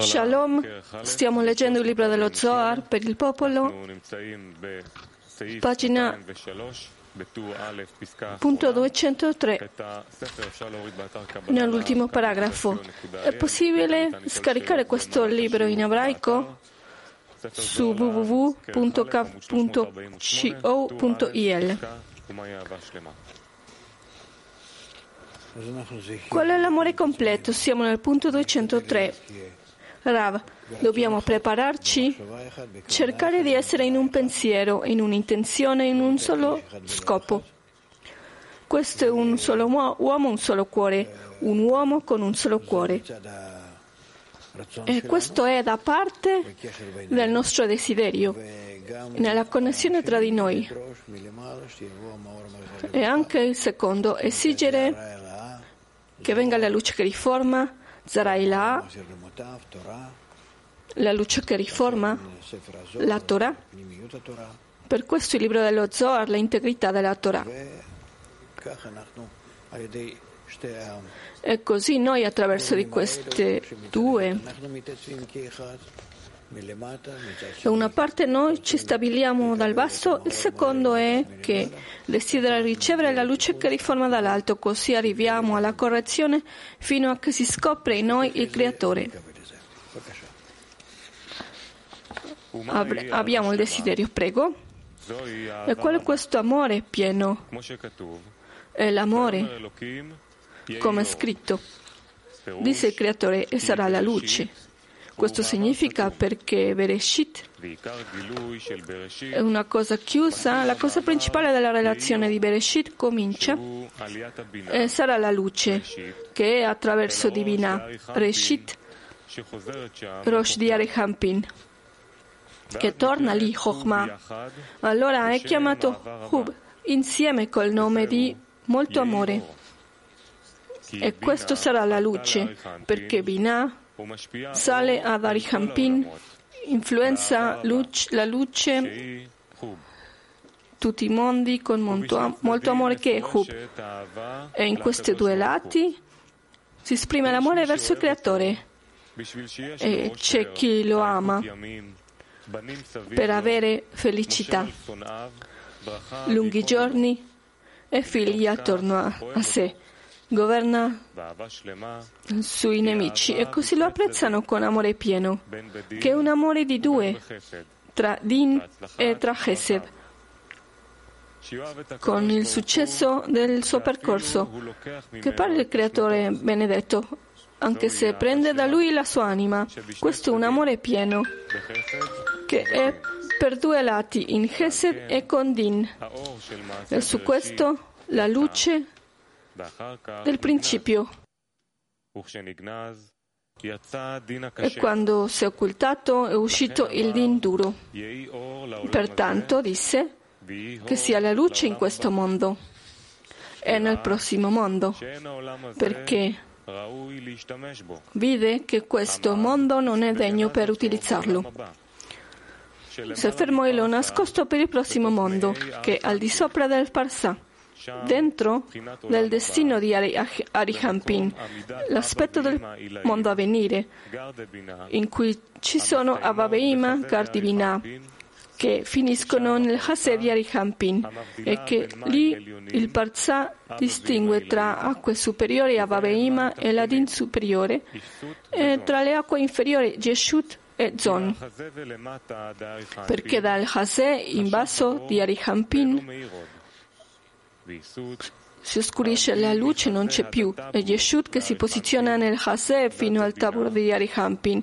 Shalom, stiamo leggendo il libro dello Zohar per il popolo, pagina punto 203, nell'ultimo paragrafo. È possibile scaricare questo libro in ebraico su www.cav.co.il. Qual è l'amore completo? Siamo nel punto 203. Rav, dobbiamo prepararci, cercare di essere in un pensiero, in un'intenzione, in un solo scopo. Questo è un solo uomo, un solo cuore, un uomo con un solo cuore. E questo è da parte del nostro desiderio, nella connessione tra di noi. E anche il secondo, esigere che venga la luce che riforma, Zaraila, la luce che riforma la Torah. Per questo il libro dello Zohar, l'integrità della Torah. E così noi attraverso di queste due da una parte noi ci stabiliamo dal basso, il secondo è che desidera ricevere la luce che riforma dall'alto, così arriviamo alla correzione fino a che si scopre in noi il Creatore. Ab- abbiamo il desiderio, prego. E qual è questo amore pieno? È l'amore, come è scritto. Dice il Creatore, e sarà la luce. Questo significa perché Bereshit è una cosa chiusa, la cosa principale della relazione di Bereshit comincia e sarà la luce che è attraverso Divina Reshit Rosh di Arihampin che torna lì Chokhmah. Allora è chiamato Hub insieme col nome di molto amore. E questo sarà la luce perché Binah sale ad Arihampin, influenza luce, la luce, tutti i mondi con molto, molto amore che è Hub. E in questi due lati si esprime l'amore verso il Creatore. E c'è chi lo ama per avere felicità, lunghi giorni e figli attorno a, a sé governa sui nemici. e così lo apprezzano con amore pieno, che è un amore di due, tra Din e tra Chesed, con il successo del suo percorso, che parla il Creatore benedetto, anche se prende da lui la sua anima. Questo è un amore pieno, che è per due lati, in Chesed e con Din. E su questo la luce del principio. E quando si è occultato è uscito il din duro. Pertanto disse che sia la luce in questo mondo e nel prossimo mondo, perché vide che questo mondo non è degno per utilizzarlo. Si fermò e lo nascosto per il prossimo mondo, che è al di sopra del Parsà dentro del destino di Arihampin, l'aspetto del mondo a venire, in cui ci sono Avaveima, Gardi Binah, che finiscono nel Hased di Arihampin e che lì il Parza distingue tra acque superiori Avaveima e l'Adin superiore e tra le acque inferiori Jeshut e Zon, perché dal Hased in basso di Arihampin si oscurisce la luce, non c'è più. E Yeshut che si posiziona nel Haseh fino al Tabor di Arihampin,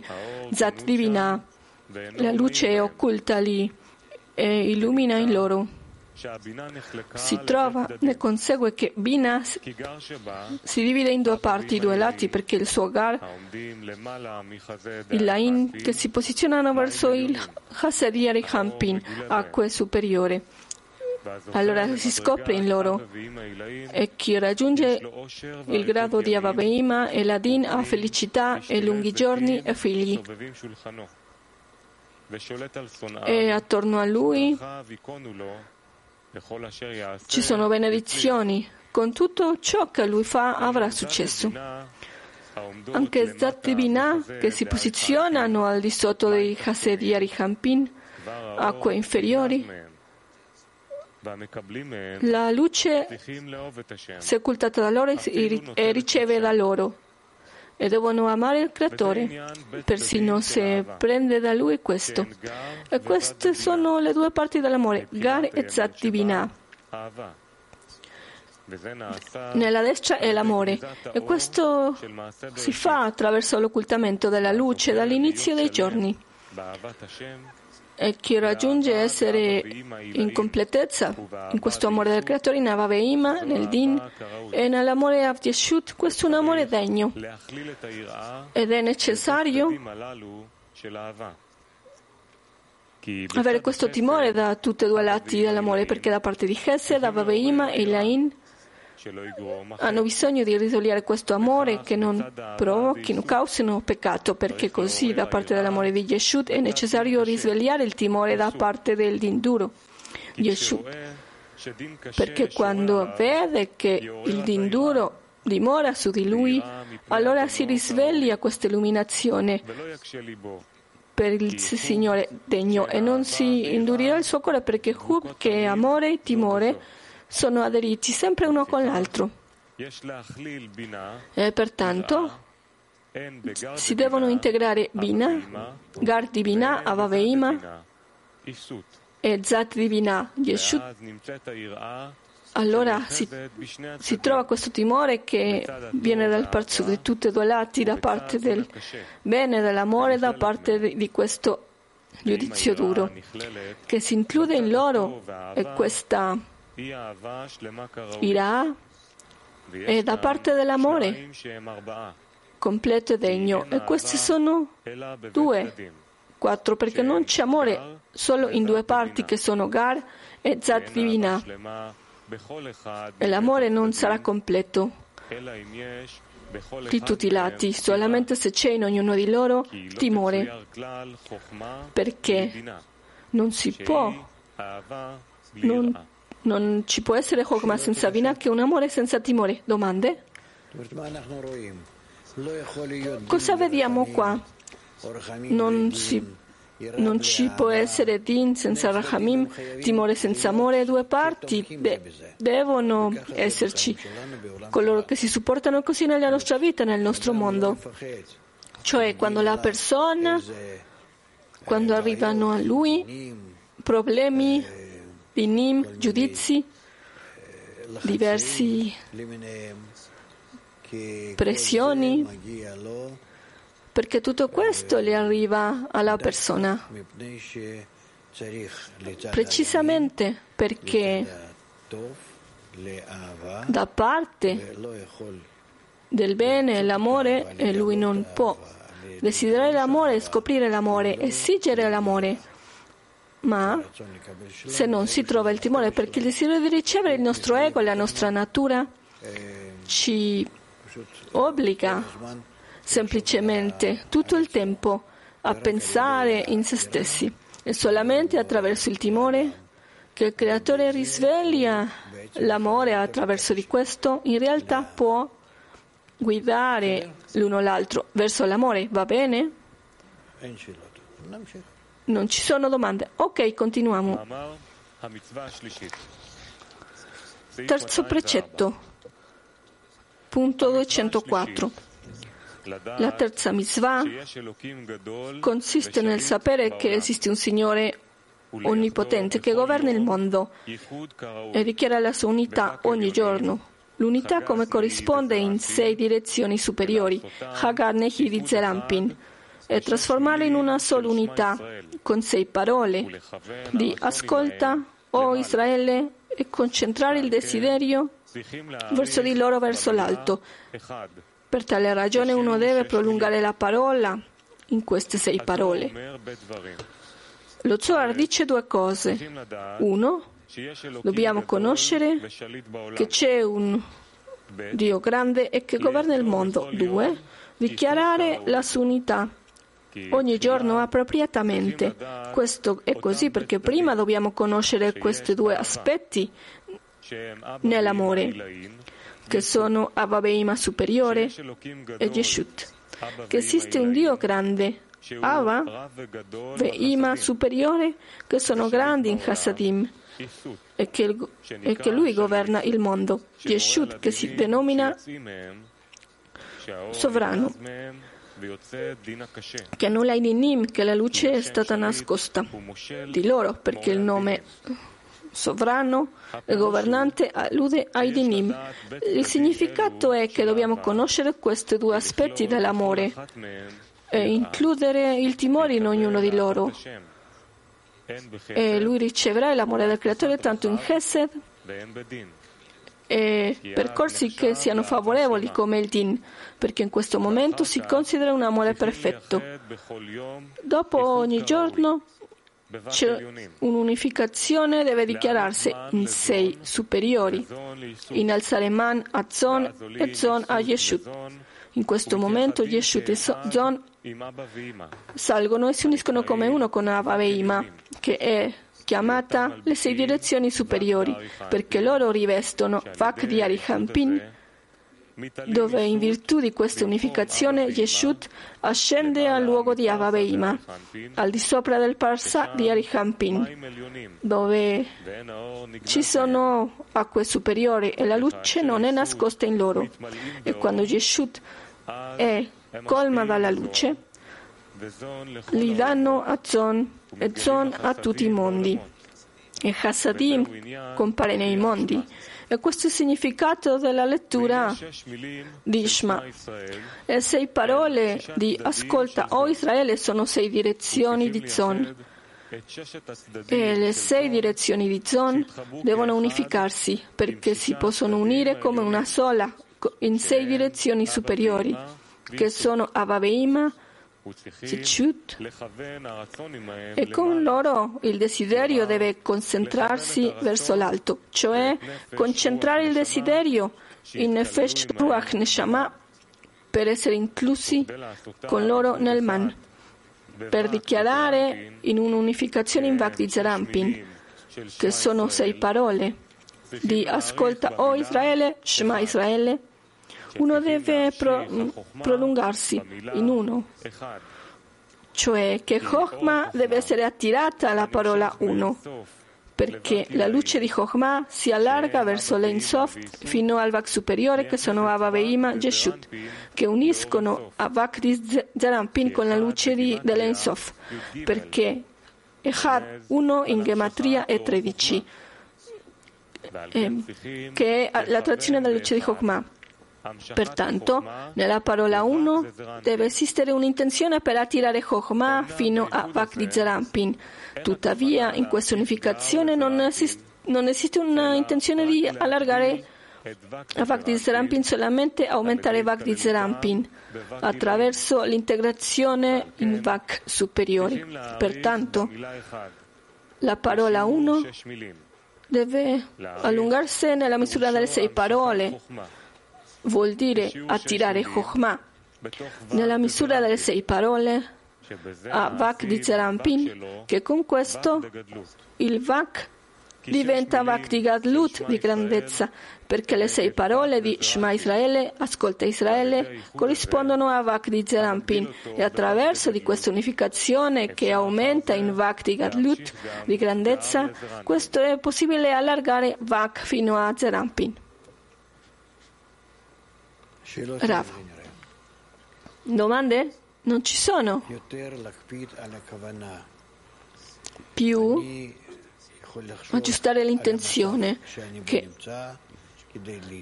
Zat divina. La luce è occulta lì e illumina in loro. Si trova, ne consegue che Bina si divide in due parti, due lati, perché il suo Gar, il Lain, che si posizionano verso il Hased di Arihampin, acque superiore allora si scopre in loro e chi raggiunge il grado di Avaveima e Ladin ha felicità e lunghi giorni e figli. E attorno a lui ci sono benedizioni. Con tutto ciò che lui fa avrà successo. anche Zat Binah che si posizionano al di sotto dei Hased Yari Hampin, acque inferiori, la luce si è occultata da loro e riceve da loro. E devono amare il creatore, persino se prende da lui questo. E queste sono le due parti dell'amore, Gar e Zat divina. Nella destra è l'amore. e questo si fa attraverso l'occultamento della luce dall'inizio dei giorni. E chi raggiunge essere in completezza in questo amore del creatore, in Avaveima, nel Din e nell'amore Avdieshut, questo è un amore degno. ed è necessario avere questo timore da tutti e due i lati dell'amore perché da parte di Hesed, Avaveima e Ilain hanno bisogno di risvegliare questo amore che non provochino, causino peccato, perché così da parte dell'amore di Yeshut è necessario risvegliare il timore da parte del dinduro. Yeshut. Perché quando vede che il dinduro dimora su di lui, allora si risveglia questa illuminazione per il Signore degno e non si indurirà il suo cuore perché Hub, che è amore e timore, sono aderiti sempre uno con l'altro. E pertanto si devono integrare Bina, Gar di Bina, Avaveima e Zat di Bina, Yeshut. Allora si, si, trova questo timore che viene dal parzu di tutti e due lati, da parte del bene dell'amore, da parte di, di questo giudizio duro, che si include in loro e questa Ira è da parte dell'amore completo e degno e questi sono due, quattro, perché non c'è amore solo in due parti che sono Gar e Zat Divina. e l'amore non sarà completo. di tutti i lati, solamente se c'è in ognuno di loro timore, perché? non si può. non non ci può essere Chokmah senza Vina che un amore senza timore. Domande? Cosa vediamo qua? Non, si, non ci può essere Din senza Rahamim, timore senza amore, due parti de, devono esserci, coloro che si supportano così nella nostra vita, nel nostro mondo. Cioè quando la persona, quando arrivano a lui problemi, binim, giudizi, diversi pressioni, perché tutto questo le arriva alla persona. Precisamente perché da parte del bene e l'amore lui non può desiderare l'amore, scoprire l'amore, esigere l'amore ma se non si trova il timore, perché il desiderio di ricevere il nostro ego, la nostra natura, ci obbliga semplicemente tutto il tempo a pensare in se stessi. E solamente attraverso il timore che il Creatore risveglia l'amore attraverso di questo, in realtà può guidare l'uno l'altro verso l'amore. Va bene? Non ci sono domande. Ok, continuiamo. Terzo precetto, punto 204. La terza mitzvah consiste nel sapere che esiste un Signore onnipotente che governa il mondo e dichiara la sua unità ogni giorno. L'unità come corrisponde in sei direzioni superiori, Hagar Nehi di Zerampin, e trasformarla in una sola unità con sei parole di ascolta, o oh Israele, e concentrare il desiderio verso di loro verso l'alto. Per tale ragione uno deve prolungare la parola in queste sei parole. Lo Zohar dice due cose. Uno, dobbiamo conoscere che c'è un Dio grande e che governa il mondo. Due, dichiarare la sua unità ogni giorno appropriatamente. Questo è così perché prima dobbiamo conoscere questi due aspetti nell'amore. che sono Avabeima superiore, e Yeshut, che esiste un Dio grande, Ava, Veima superiore, che sono grandi in Hasadim, e che, e che lui governa il mondo, Yeshut, che si denomina sovrano che nulla ai dinim, che la luce è stata nascosta di loro, perché il nome sovrano e governante allude ai dinim. Il significato è che dobbiamo conoscere questi due aspetti dell'amore e includere il timore in ognuno di loro. E lui riceverà l'amore del Creatore tanto in Chesed e percorsi che siano favorevoli come il Din, perché in questo momento si considera un amore perfetto. Dopo ogni giorno c'è un'unificazione, deve dichiararsi in sei superiori, innalzare Man a Zon e Zon a Yeshut. In questo momento Yeshut e Zon salgono e si uniscono come uno con Ava Veima, che è chiamata le sei direzioni superiori, perché loro rivestono Vak di Arihampin, dove in virtù di questa unificazione Yeshut ascende al luogo di Avabeima, al di sopra del Parsa di Arihampin, dove ci sono acque superiori e la luce non è nascosta in loro. E quando Yeshut è colma dalla luce, li danno a Zon Zon a tutti i mondi. E Hasadim compare nei mondi. E questo è il significato della lettura di Ishma. Le sei parole di ascolta, o Israele, sono sei direzioni di Zon. E le sei direzioni di Zon devono unificarsi perché si possono unire come una sola in sei direzioni superiori, che sono Avaveima, Zichut, e con loro il desiderio deve concentrarsi verso l'alto, cioè concentrare il desiderio in Nefesh Ruach Neshama per essere inclusi con loro nel Man, per dichiarare in un'unificazione in Vakti Zerampin, che sono sei parole di ascolta o Israele, Shema Israele, uno deve pro, prolungarsi in uno, cioè che Chokhmah deve essere attirata alla parola uno, perché la luce di Chokhmah si allarga verso l'Einsof fino al Vak superiore che sono Avaveima Yeshut, che uniscono a Vak di Zerampin con la luce di, dell'Einsof, perché Echad 1 in Gematria è 13, eh, che è la trazione della luce di Chokhmah. Pertanto, nella parola 1 deve esistere un'intenzione per attirare Chokhmah fino a Vak di Zerampin. Tuttavia, in questa unificazione non, esiste, non esiste un'intenzione di allargare Vak di Zerampin, solamente aumentare Vak di Zerampin attraverso l'integrazione in Vak superiori. Pertanto, la parola 1 deve allungarsi nella misura delle sei parole vuol dire attirare Chokhmah. Nella misura delle sei parole, a Vak di Zerampin, che con questo il Vak diventa Vak di Gadlut, di grandezza, perché le sei parole di Shema Israele, ascolta Israele, corrispondono a Vak di Zerampin e attraverso di questa unificazione che aumenta in Vak di Gadlut, di grandezza, questo è possibile allargare Vak fino a Zerampin. Rav. Domande? Non ci sono. Più aggiustare l'intenzione che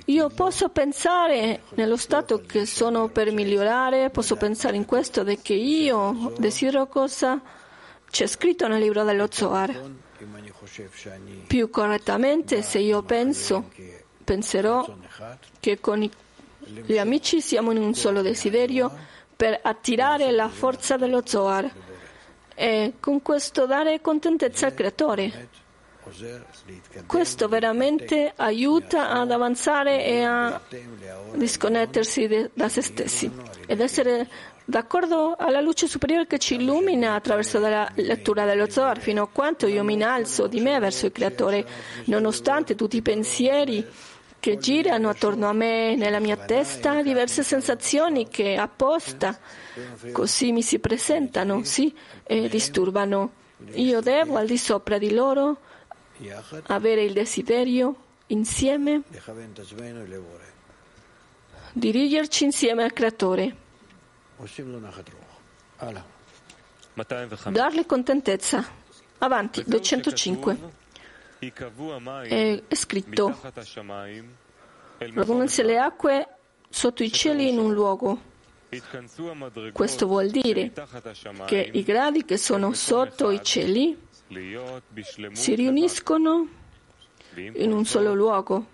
io posso pensare nello stato che sono per migliorare, posso pensare in questo che io desidero cosa c'è scritto nel libro dello Zohar. Più correttamente, se io penso, penserò che con i gli amici siamo in un solo desiderio per attirare la forza dello Zohar e con questo dare contentezza al Creatore. Questo veramente aiuta ad avanzare e a disconnettersi da se stessi ed essere d'accordo alla luce superiore che ci illumina attraverso la lettura dello Zohar, fino a quanto io mi innalzo di me verso il Creatore, nonostante tutti i pensieri che girano attorno a me, nella mia testa, diverse sensazioni che apposta così mi si presentano, sì, e disturbano. Io devo al di sopra di loro avere il desiderio insieme dirigerci insieme al Creatore, darle contentezza. Avanti, 205. È scritto, radunansi le acque sotto i cieli in un luogo. Questo vuol dire che i gradi che sono sotto i cieli si riuniscono in un solo luogo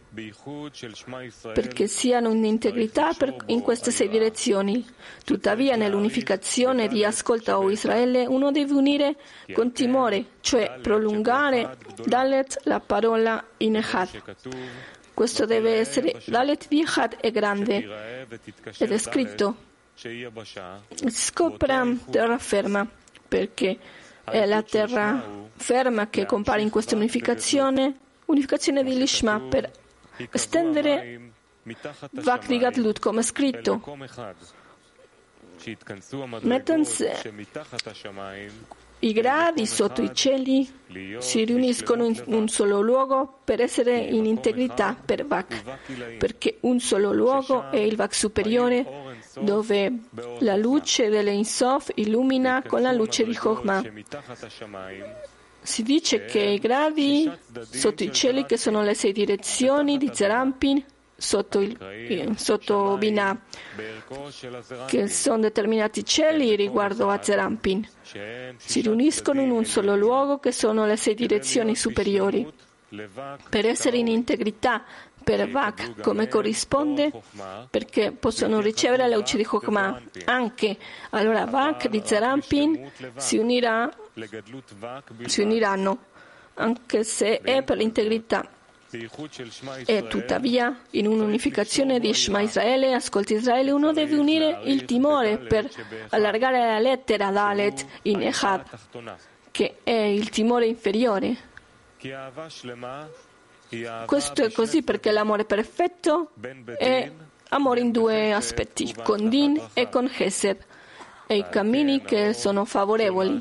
perché siano in integrità in queste sei direzioni. Tuttavia, nell'unificazione di Ascolta o Israele, uno deve unire con timore, cioè prolungare Dalet la parola in Echad. Questo deve essere Dalet di Echad è grande ed è scritto scopra terraferma perché è la terraferma che compare in questa unificazione, unificazione di Lishma per estendere Vakrigat Lut come scritto. Mettensi i gradi sotto i cieli si riuniscono in un solo luogo per essere in integrità per Vak, perché un solo luogo è il Vak superiore dove la luce delle Insof illumina con la luce di Chokhmah. Si dice che i gradi sotto i cieli, che sono le sei direzioni di Zerampin, sotto, il, sotto Binah, che sono determinati cieli riguardo a Zerampin, si riuniscono in un solo luogo, che sono le sei direzioni superiori. Per essere in integrità per Vak come corrisponde perché possono ricevere la luce di Chokmah. Anche allora Vak di Zerampin si, unirà, si uniranno, anche se è per l'integrità. E tuttavia, in un'unificazione di Shema Israele, ascolti Israele, uno deve unire il timore per allargare la lettera Dalet in Echad, che è il timore inferiore. Questo è così perché l'amore perfetto è amore in due aspetti, con Din e con Hesed, e i cammini che sono favorevoli.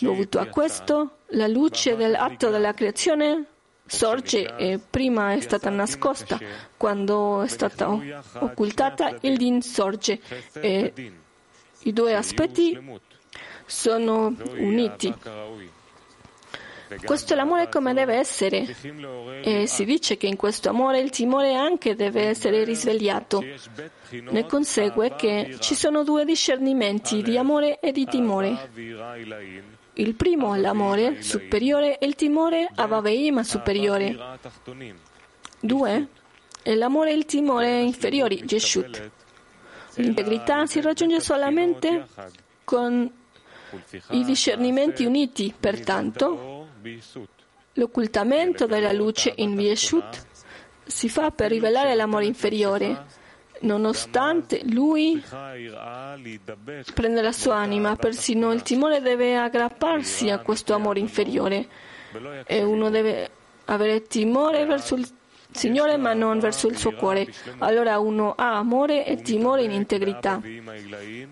Dovuto a questo, la luce dell'atto della creazione sorge e prima è stata nascosta, quando è stata occultata il Din sorge e i due aspetti sono uniti. Questo è l'amore come deve essere. E si dice che in questo amore il timore anche deve essere risvegliato. Ne consegue che ci sono due discernimenti di amore e di timore. Il primo è l'amore superiore e il timore avaveima superiore. Due è l'amore e il timore inferiori, Jeshut. L'integrità si raggiunge solamente con i discernimenti uniti, pertanto L'occultamento della luce in Vieshut si fa per rivelare l'amore inferiore. Nonostante lui prende la sua anima, persino il timore deve aggrapparsi a questo amore inferiore e uno deve avere timore verso il Signore ma non verso il suo cuore. Allora uno ha amore e timore in integrità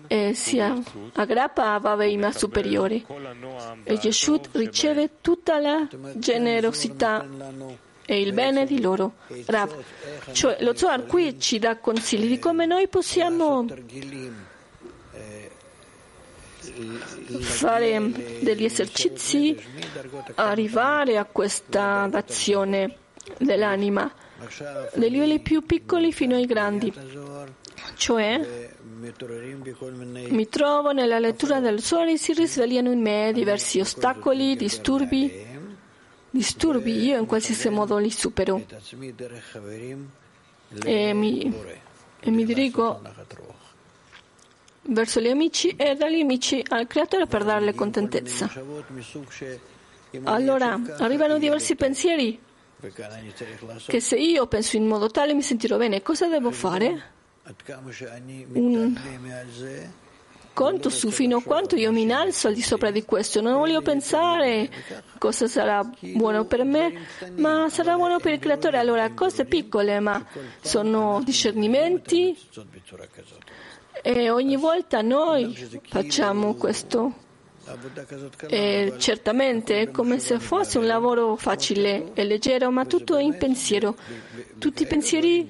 e si aggrappa a Vaveima superiore. E Yeshut riceve tutta la generosità e il bene di loro. Rav. Cioè, lo Zohar qui ci dà consigli di come noi possiamo fare degli esercizi, arrivare a questa azione dell'anima, dai livelli più piccoli fino ai grandi. Cioè, mi trovo nella lettura del sole e si risvegliano in me diversi ostacoli, disturbi, disturbi, io in qualsiasi modo li supero e mi, e mi dirigo verso gli amici e dagli amici al creatore per darle contentezza. Allora arrivano diversi pensieri che se io penso in modo tale mi sentirò bene, cosa devo fare? Un, conto su fino a quanto io mi innalzo al di sopra di questo. Non voglio pensare cosa sarà buono per me, ma sarà buono per il creatore. Allora, cose piccole, ma sono discernimenti e ogni volta noi facciamo questo. E certamente è come se fosse un lavoro facile e leggero, ma tutto è in pensiero. Tutti i pensieri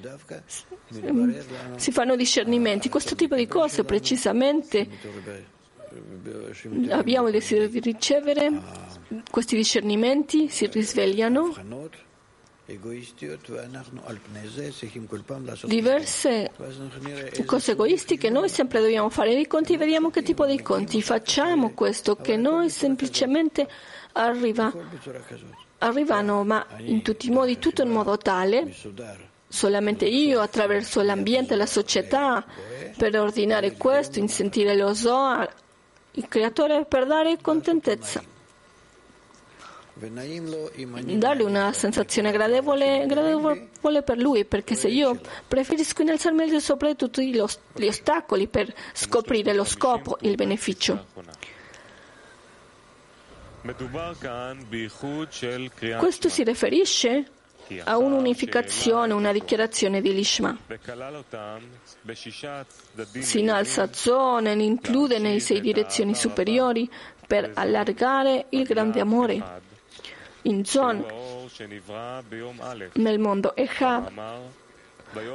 si fanno discernimenti. Questo tipo di cose precisamente abbiamo il desiderio di ricevere questi discernimenti, si risvegliano diverse cose egoistiche noi sempre dobbiamo fare i conti vediamo che tipo di conti facciamo questo che noi semplicemente arriva, arrivano ma in tutti i modi tutto in modo tale. Solamente io attraverso l'ambiente la società per ordinare questo, insentire lo Zohar, il creatore per dare contentezza dargli una sensazione gradevole, gradevole, per lui, perché se io preferisco innalzarmi al di sopra di tutti gli ostacoli per scoprire lo scopo, il beneficio. Questo si riferisce a un'unificazione, una dichiarazione di Lishma. Si innalza zone, include nei sei direzioni superiori per allargare il grande amore in Zon, nel mondo Echad,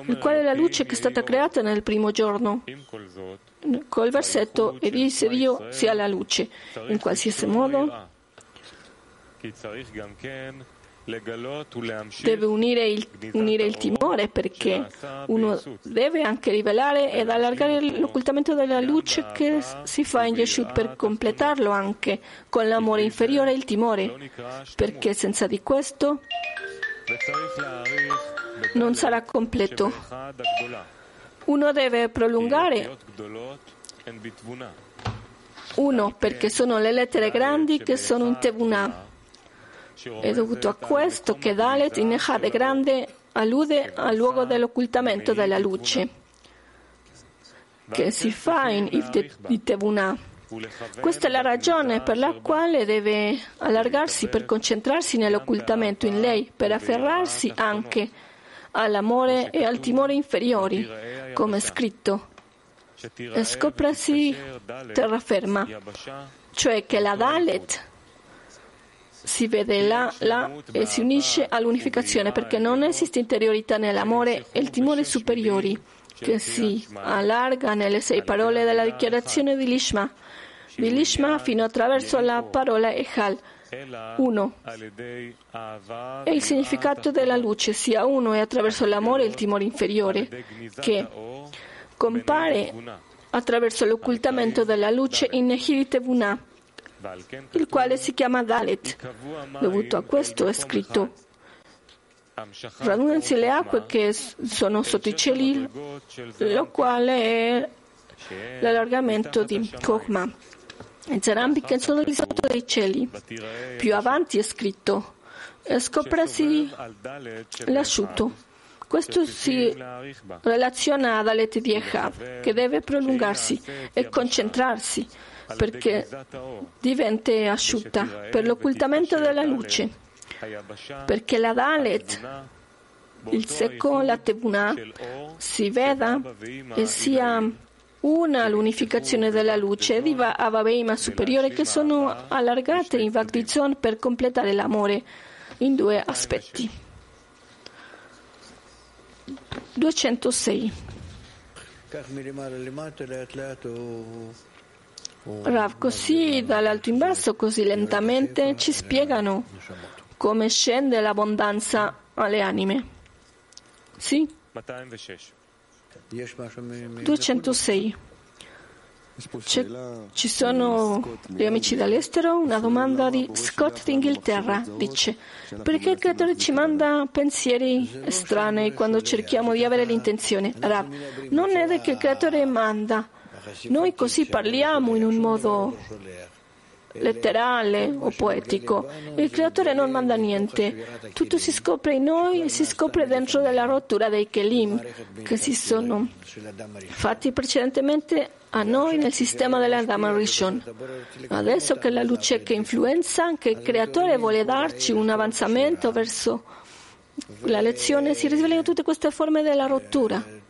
il quale è la luce che è stata creata nel primo giorno. Col versetto, e disse Dio sia la luce. In qualsiasi modo, deve unire il, unire il, timore perché uno deve anche rivelare ed allargare l'occultamento della luce che si fa in Yeshua per completarlo anche con l'amore inferiore e il timore, perché senza di questo non sarà completo. Uno deve prolungare uno perché sono le lettere grandi che sono in Tevunah è dovuto a questo che Dalet in Echad grande allude al luogo dell'occultamento della luce che si fa in Itevunah. Questa è la ragione per la quale deve allargarsi per concentrarsi nell'occultamento in lei, per afferrarsi anche all'amore e al timore inferiori, come è scritto. E scoprasi terraferma, cioè che la Dalet si vede là, là e si unisce all'unificazione perché non esiste interiorità nell'amore e il timore superiori che si allarga nelle sei parole della dichiarazione di Lishma, di Lishma fino attraverso la parola Echal, uno. E il significato della luce sia uno e attraverso l'amore il timore inferiore che compare attraverso l'occultamento della luce in Nehirite il quale si chiama Dalet. Dovuto a questo è scritto radunansi le acque che sono sotto i cieli, lo quale è l'allargamento di Kokma. E Zerambi che sono di sotto dei cieli. Più avanti è scritto scoprasi l'asciutto. Questo si relaziona ad Alet di Echav, che deve prolungarsi e concentrarsi perché diventa asciutta per l'occultamento della luce, perché la Dalet, il secco, la Tebuna, si veda e sia una l'unificazione della luce. Di Avaveima superiore che sono allargate in Vagdizon per completare l'amore in due aspetti. 206 Rav, così dall'alto in basso, così lentamente ci spiegano come scende l'abbondanza alle anime. Sì? 206. C'è, ci sono gli amici dall'estero? Una domanda di Scott d'Inghilterra. Dice: Perché il creatore ci manda pensieri strani quando cerchiamo di avere l'intenzione? Rav, non è che il creatore manda, noi così parliamo in un modo letterale o poetico. Il creatore non manda niente, tutto si scopre in noi e si scopre dentro della rottura dei Kelim che si sono fatti precedentemente a noi nel sistema dell'Adam Rishon. Adesso che la luce che influenza, che il Creatore vuole darci un avanzamento verso la lezione, si risvegliano tutte queste forme della rottura.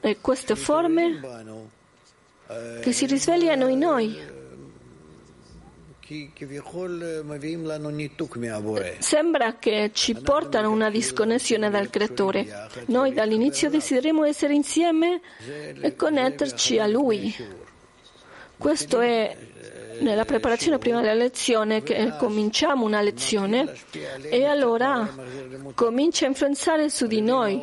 E queste forme che si risvegliano in noi Sembra che ci portano una disconnessione dal Creatore. Noi dall'inizio desideriamo essere insieme e connetterci a Lui. Questo è nella preparazione prima della lezione che cominciamo una lezione e allora comincia a influenzare su di noi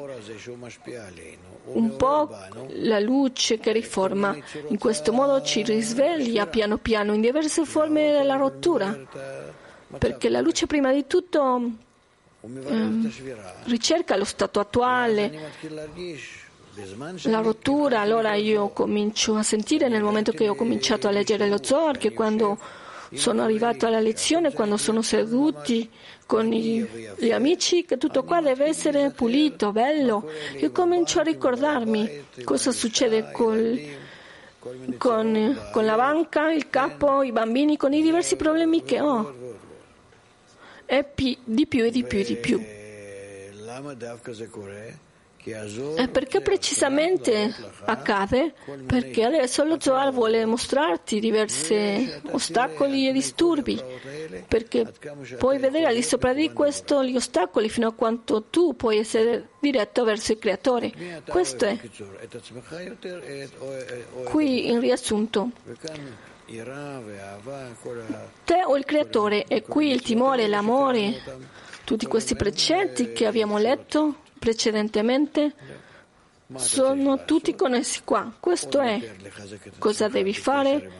un po' la luce che riforma. In questo modo ci risveglia piano piano in diverse forme della rottura, perché la luce prima di tutto eh, ricerca lo stato attuale, la rottura, allora io comincio a sentire nel momento che ho cominciato a leggere lo Zohar che quando sono arrivato alla lezione, quando sono seduti con gli amici, che tutto qua deve essere pulito, bello. Io comincio a ricordarmi cosa succede col, con, con la banca, il capo, i bambini, con i diversi problemi che ho. E di più e di più e di più. E perché precisamente accade? Perché adesso lo Zohar vuole mostrarti diversi ostacoli e disturbi, perché puoi vedere al di sopra di questo gli ostacoli fino a quanto tu puoi essere diretto verso il Creatore. Questo è. Qui in riassunto. Te o il Creatore e qui il timore, l'amore, tutti questi precetti che abbiamo letto precedentemente sono tutti connessi qua. Questo è cosa devi fare?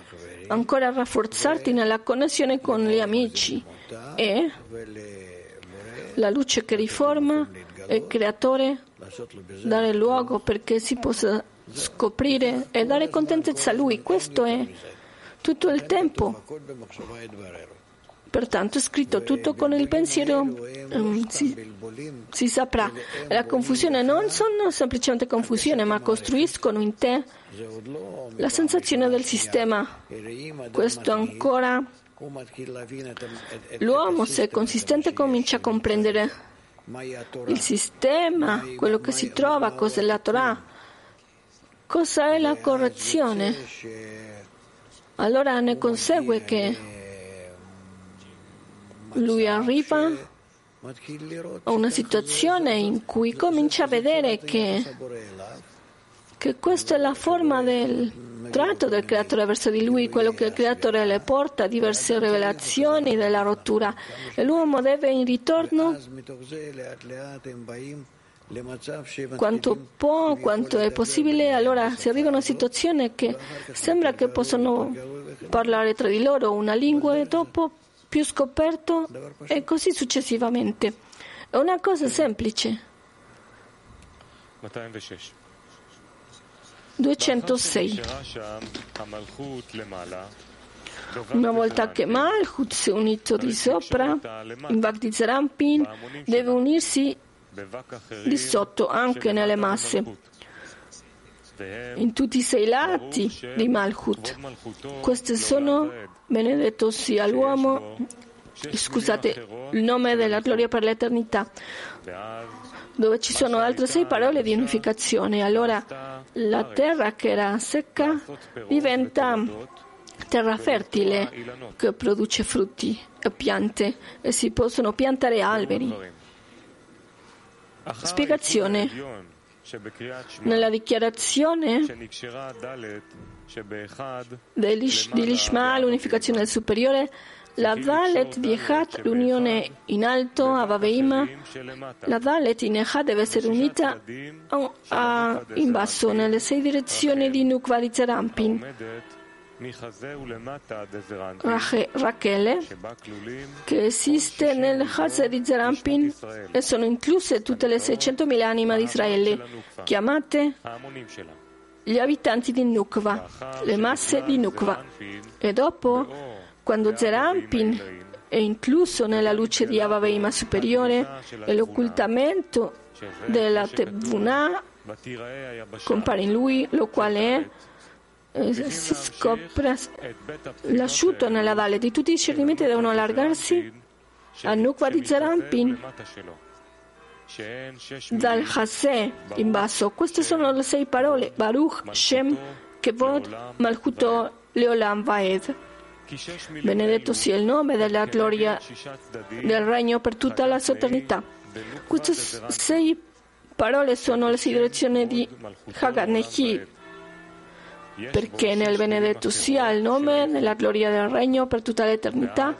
Ancora rafforzarti nella connessione con gli amici e la luce che riforma il creatore dare luogo perché si possa scoprire e dare contentezza a lui. Questo è tutto il tempo. Pertanto è scritto tutto con il pensiero, um, si, si, saprà. La confusione non sono semplicemente confusione, ma costruiscono in te la sensazione del sistema. Questo ancora l'uomo, se è consistente, comincia a comprendere il sistema, quello che si trova, cosa è la Torah, cosa è la correzione. Allora ne consegue che lui arriva a una situazione in cui comincia a vedere che, che questa è la forma del tratto del creatore verso di lui, quello che il creatore le porta, diverse rivelazioni della rottura. E l'uomo deve in ritorno quanto può, quanto è possibile, allora si arriva a una situazione che sembra che possano parlare tra di loro una lingua e dopo più scoperto e così successivamente. È una cosa semplice. 206. Una volta che Malchut si è unito di sopra, in Bhakti Zerampin deve unirsi di sotto anche nelle masse in tutti i sei lati di Malchut. Questi sono, benedetto sia l'uomo, scusate, il nome della gloria per l'eternità, dove ci sono altre sei parole di unificazione. Allora la terra che era secca diventa terra fertile che produce frutti e piante e si possono piantare alberi. Spiegazione. Nella dichiarazione dell'Ishma, l'unificazione del superiore, la Dalet di Echad, l'unione in alto, a Vaveima, la Dalet in Echad deve essere unita a, a, in basso, nelle sei direzioni di Nukva di Zerampin. Rachele, che esiste nel Hazer di Zerampin e sono incluse tutte le 600.000 anime di Israele, chiamate gli abitanti di Nukva, le masse di Nukva. E dopo, quando Zerampin è incluso nella luce di Avaveima superiore e l'occultamento della Tevunah compare in lui, lo quale è si scopre l'asciutto nella valle di tutti i discernimenti devono allargarsi a Nukva di Zerampin dal Haseh in basso. Queste sono le sei parole Baruch, Shem, Kevod, Malchuto, Leolam, Vaed. Benedetto sia il nome della gloria del regno per tutta la sua eternità. Queste sei parole sono le sei direzioni di Haganechi, perché nel benedetto sia il nome nella gloria del regno per tutta l'eternità.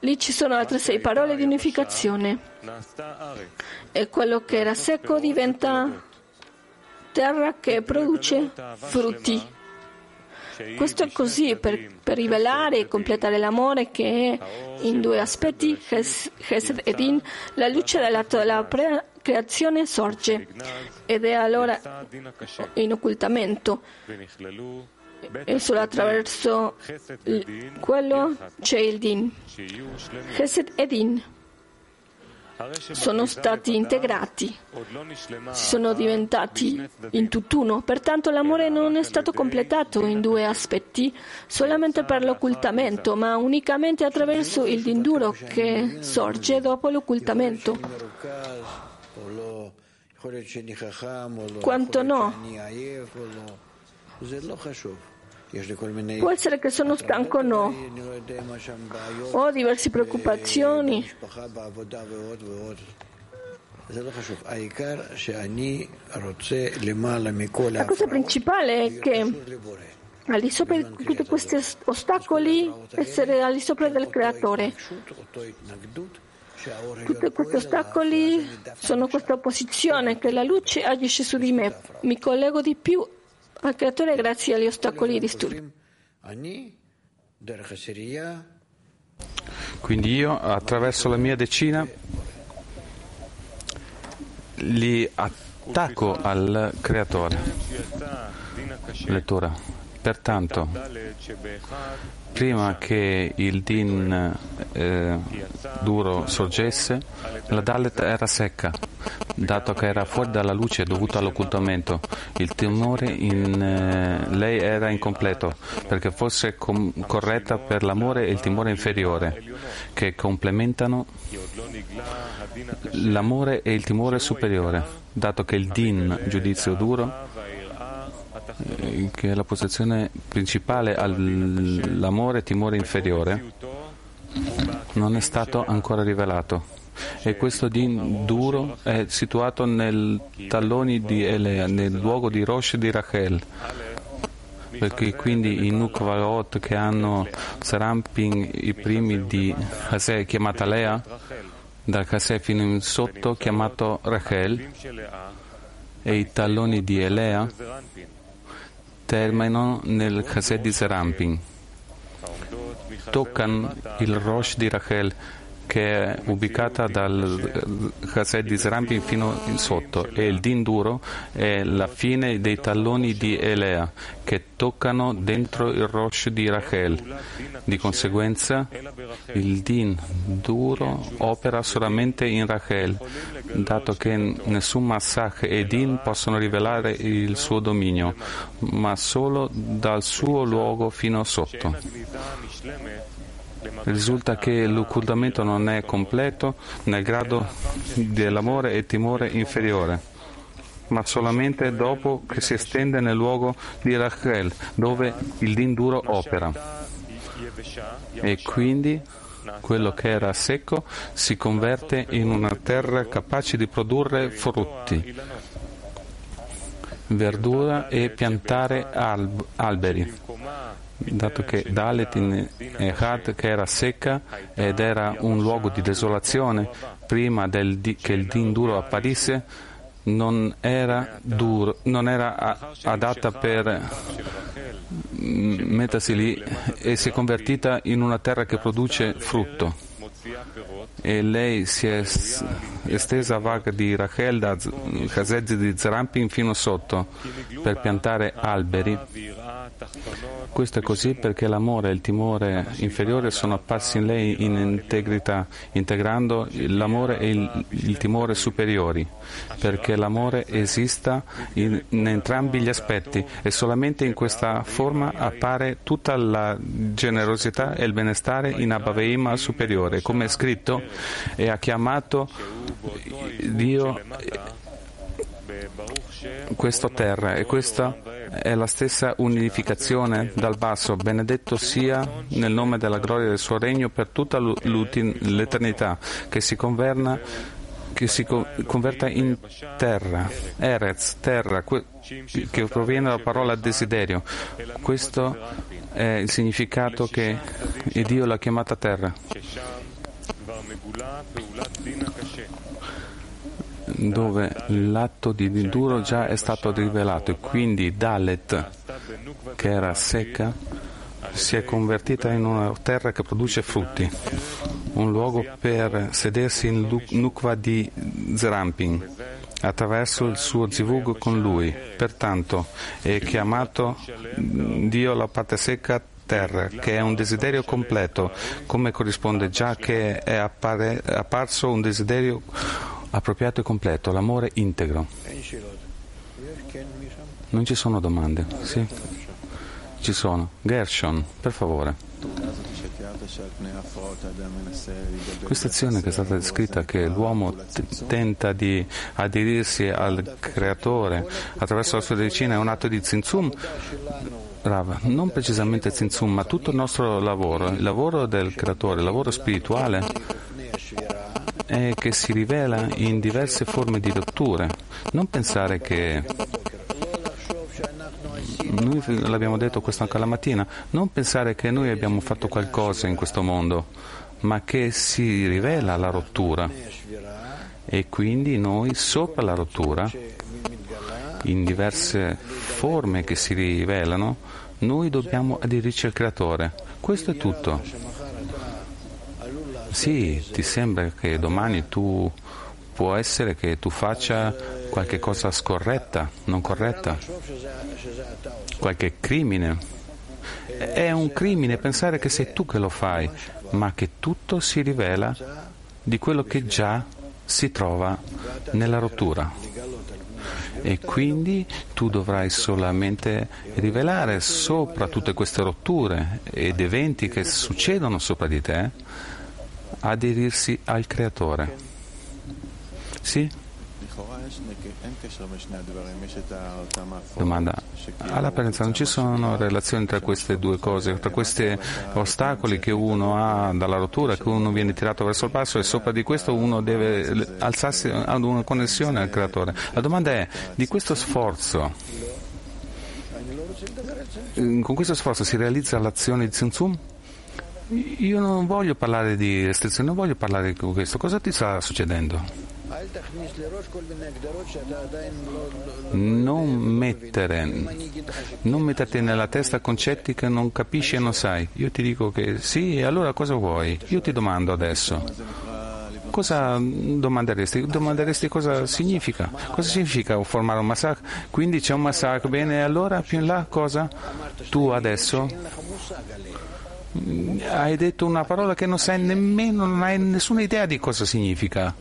Lì ci sono altre sei parole di unificazione. E quello che era secco diventa terra che produce frutti. Questo è così per, per, rivelare e completare l'amore che è in due aspetti, Chesed ed In, la luce dell'atto della creazione sorge ed è allora in occultamento. E solo attraverso quello c'è il Din. Chesed ed In sono stati integrati, sono diventati in tutt'uno. Pertanto l'amore non è stato completato in due aspetti solamente per l'occultamento, ma unicamente attraverso il dinduro che sorge dopo l'occultamento. Quanto no? Può essere che sono stanco o no. Ho diverse preoccupazioni. La cosa principale è che al di sopra di tutti questi ostacoli essere al di sopra del creatore. Tutti questi ostacoli sono questa opposizione che la luce agisce su di me. Mi collego di più al creatore grazie agli ostacoli e disturbi. Quindi io attraverso la mia decina li attacco al creatore. Lettura. Pertanto, prima che il din eh, duro sorgesse, la Dalet era secca, dato che era fuori dalla luce dovuta all'occultamento. Il timore in eh, lei era incompleto, perché fosse com- corretta per l'amore e il timore inferiore, che complementano l'amore e il timore superiore, dato che il din, giudizio duro, che è la posizione principale all'amore timore inferiore, non è stato ancora rivelato. E questo din duro è situato nei talloni di Elea, nel luogo di Rosh di Rachel. Perché quindi i Nukvarot che hanno Serampin, i primi di Haseh chiamata Lea, da Haseh fino in sotto chiamato Rachel, e i talloni di Elea terminano nel Chesed di Serampin. Toccano il Rosh di Rachel che è ubicata dal Chesed di Serampin fino in sotto e il Din duro è la fine dei talloni di Elea che toccano dentro il Rosh di Rachel. Di conseguenza il Din duro opera solamente in Rachel, dato che nessun Massach e Din possono rivelare il suo dominio, ma solo dal suo luogo fino sotto. Risulta che l'occultamento non è completo nel grado dell'amore e timore inferiore ma solamente dopo che si estende nel luogo di Rachel, dove il din duro opera. E quindi quello che era secco si converte in una terra capace di produrre frutti, verdura e piantare alb- alberi dato che Dalet in Echad che era secca ed era un luogo di desolazione prima del, che il din duro apparisse non era, duro, non era adatta per mettersi lì e si è convertita in una terra che produce frutto e lei si è estesa vaga di Rachel da Chazed di Zerampin fino sotto per piantare alberi. Questo è così perché l'amore e il timore inferiore sono apparsi in lei in integrità, integrando l'amore e il, il timore superiori, perché l'amore esista in, in entrambi gli aspetti e solamente in questa forma appare tutta la generosità e il benestare in Abbaveima superiore, come è scritto, e ha chiamato Dio questo terra e questa è la stessa unificazione dal basso. Benedetto sia nel nome della gloria del suo regno per tutta l'eternità che si converna che si converta in terra, Erez, terra, che proviene dalla parola desiderio. Questo è il significato che Dio l'ha chiamata terra dove l'atto di duro già è stato rivelato e quindi Dalet, che era secca, si è convertita in una terra che produce frutti, un luogo per sedersi in Nukva di Zerampin attraverso il suo zivug con lui. Pertanto è chiamato Dio la parte secca terra, che è un desiderio completo, come corrisponde già che è appare, apparso un desiderio appropriato e completo, l'amore integro. Non ci sono domande? Sì? Ci sono. Gershon, per favore. Questa azione che è stata descritta, che l'uomo t- tenta di aderirsi al creatore attraverso la sua decina, è un atto di zinzum, Rava, non precisamente zinzum, ma tutto il nostro lavoro, il lavoro del creatore, il lavoro spirituale, è che si rivela in diverse forme di rotture. Non pensare che noi l'abbiamo detto questo anche la mattina, non pensare che noi abbiamo fatto qualcosa in questo mondo, ma che si rivela la rottura e quindi noi sopra la rottura, in diverse forme che si rivelano, noi dobbiamo aderirci al Creatore. Questo è tutto. Sì, ti sembra che domani tu può essere che tu faccia qualche cosa scorretta, non corretta, qualche crimine. È un crimine pensare che sei tu che lo fai, ma che tutto si rivela di quello che già si trova nella rottura. E quindi tu dovrai solamente rivelare sopra tutte queste rotture ed eventi che succedono sopra di te aderirsi al creatore. Sì? Domanda. All'apparenza non ci sono relazioni tra queste due cose, tra questi ostacoli che uno ha dalla rottura, che uno viene tirato verso il basso e sopra di questo uno deve alzarsi ad una connessione al creatore. La domanda è, di questo sforzo, con questo sforzo si realizza l'azione di Tsuntsum? Io non voglio parlare di restrizioni, non voglio parlare di questo. Cosa ti sta succedendo? Non mettere, non metterti nella testa concetti che non capisci e non sai. Io ti dico che sì, e allora cosa vuoi? Io ti domando adesso. Cosa domanderesti? Domanderesti cosa significa? Cosa significa formare un massacro? Quindi c'è un massacro, bene, allora più in là cosa? Tu adesso hai detto una parola che non sai nemmeno, non hai nessuna idea di cosa significa.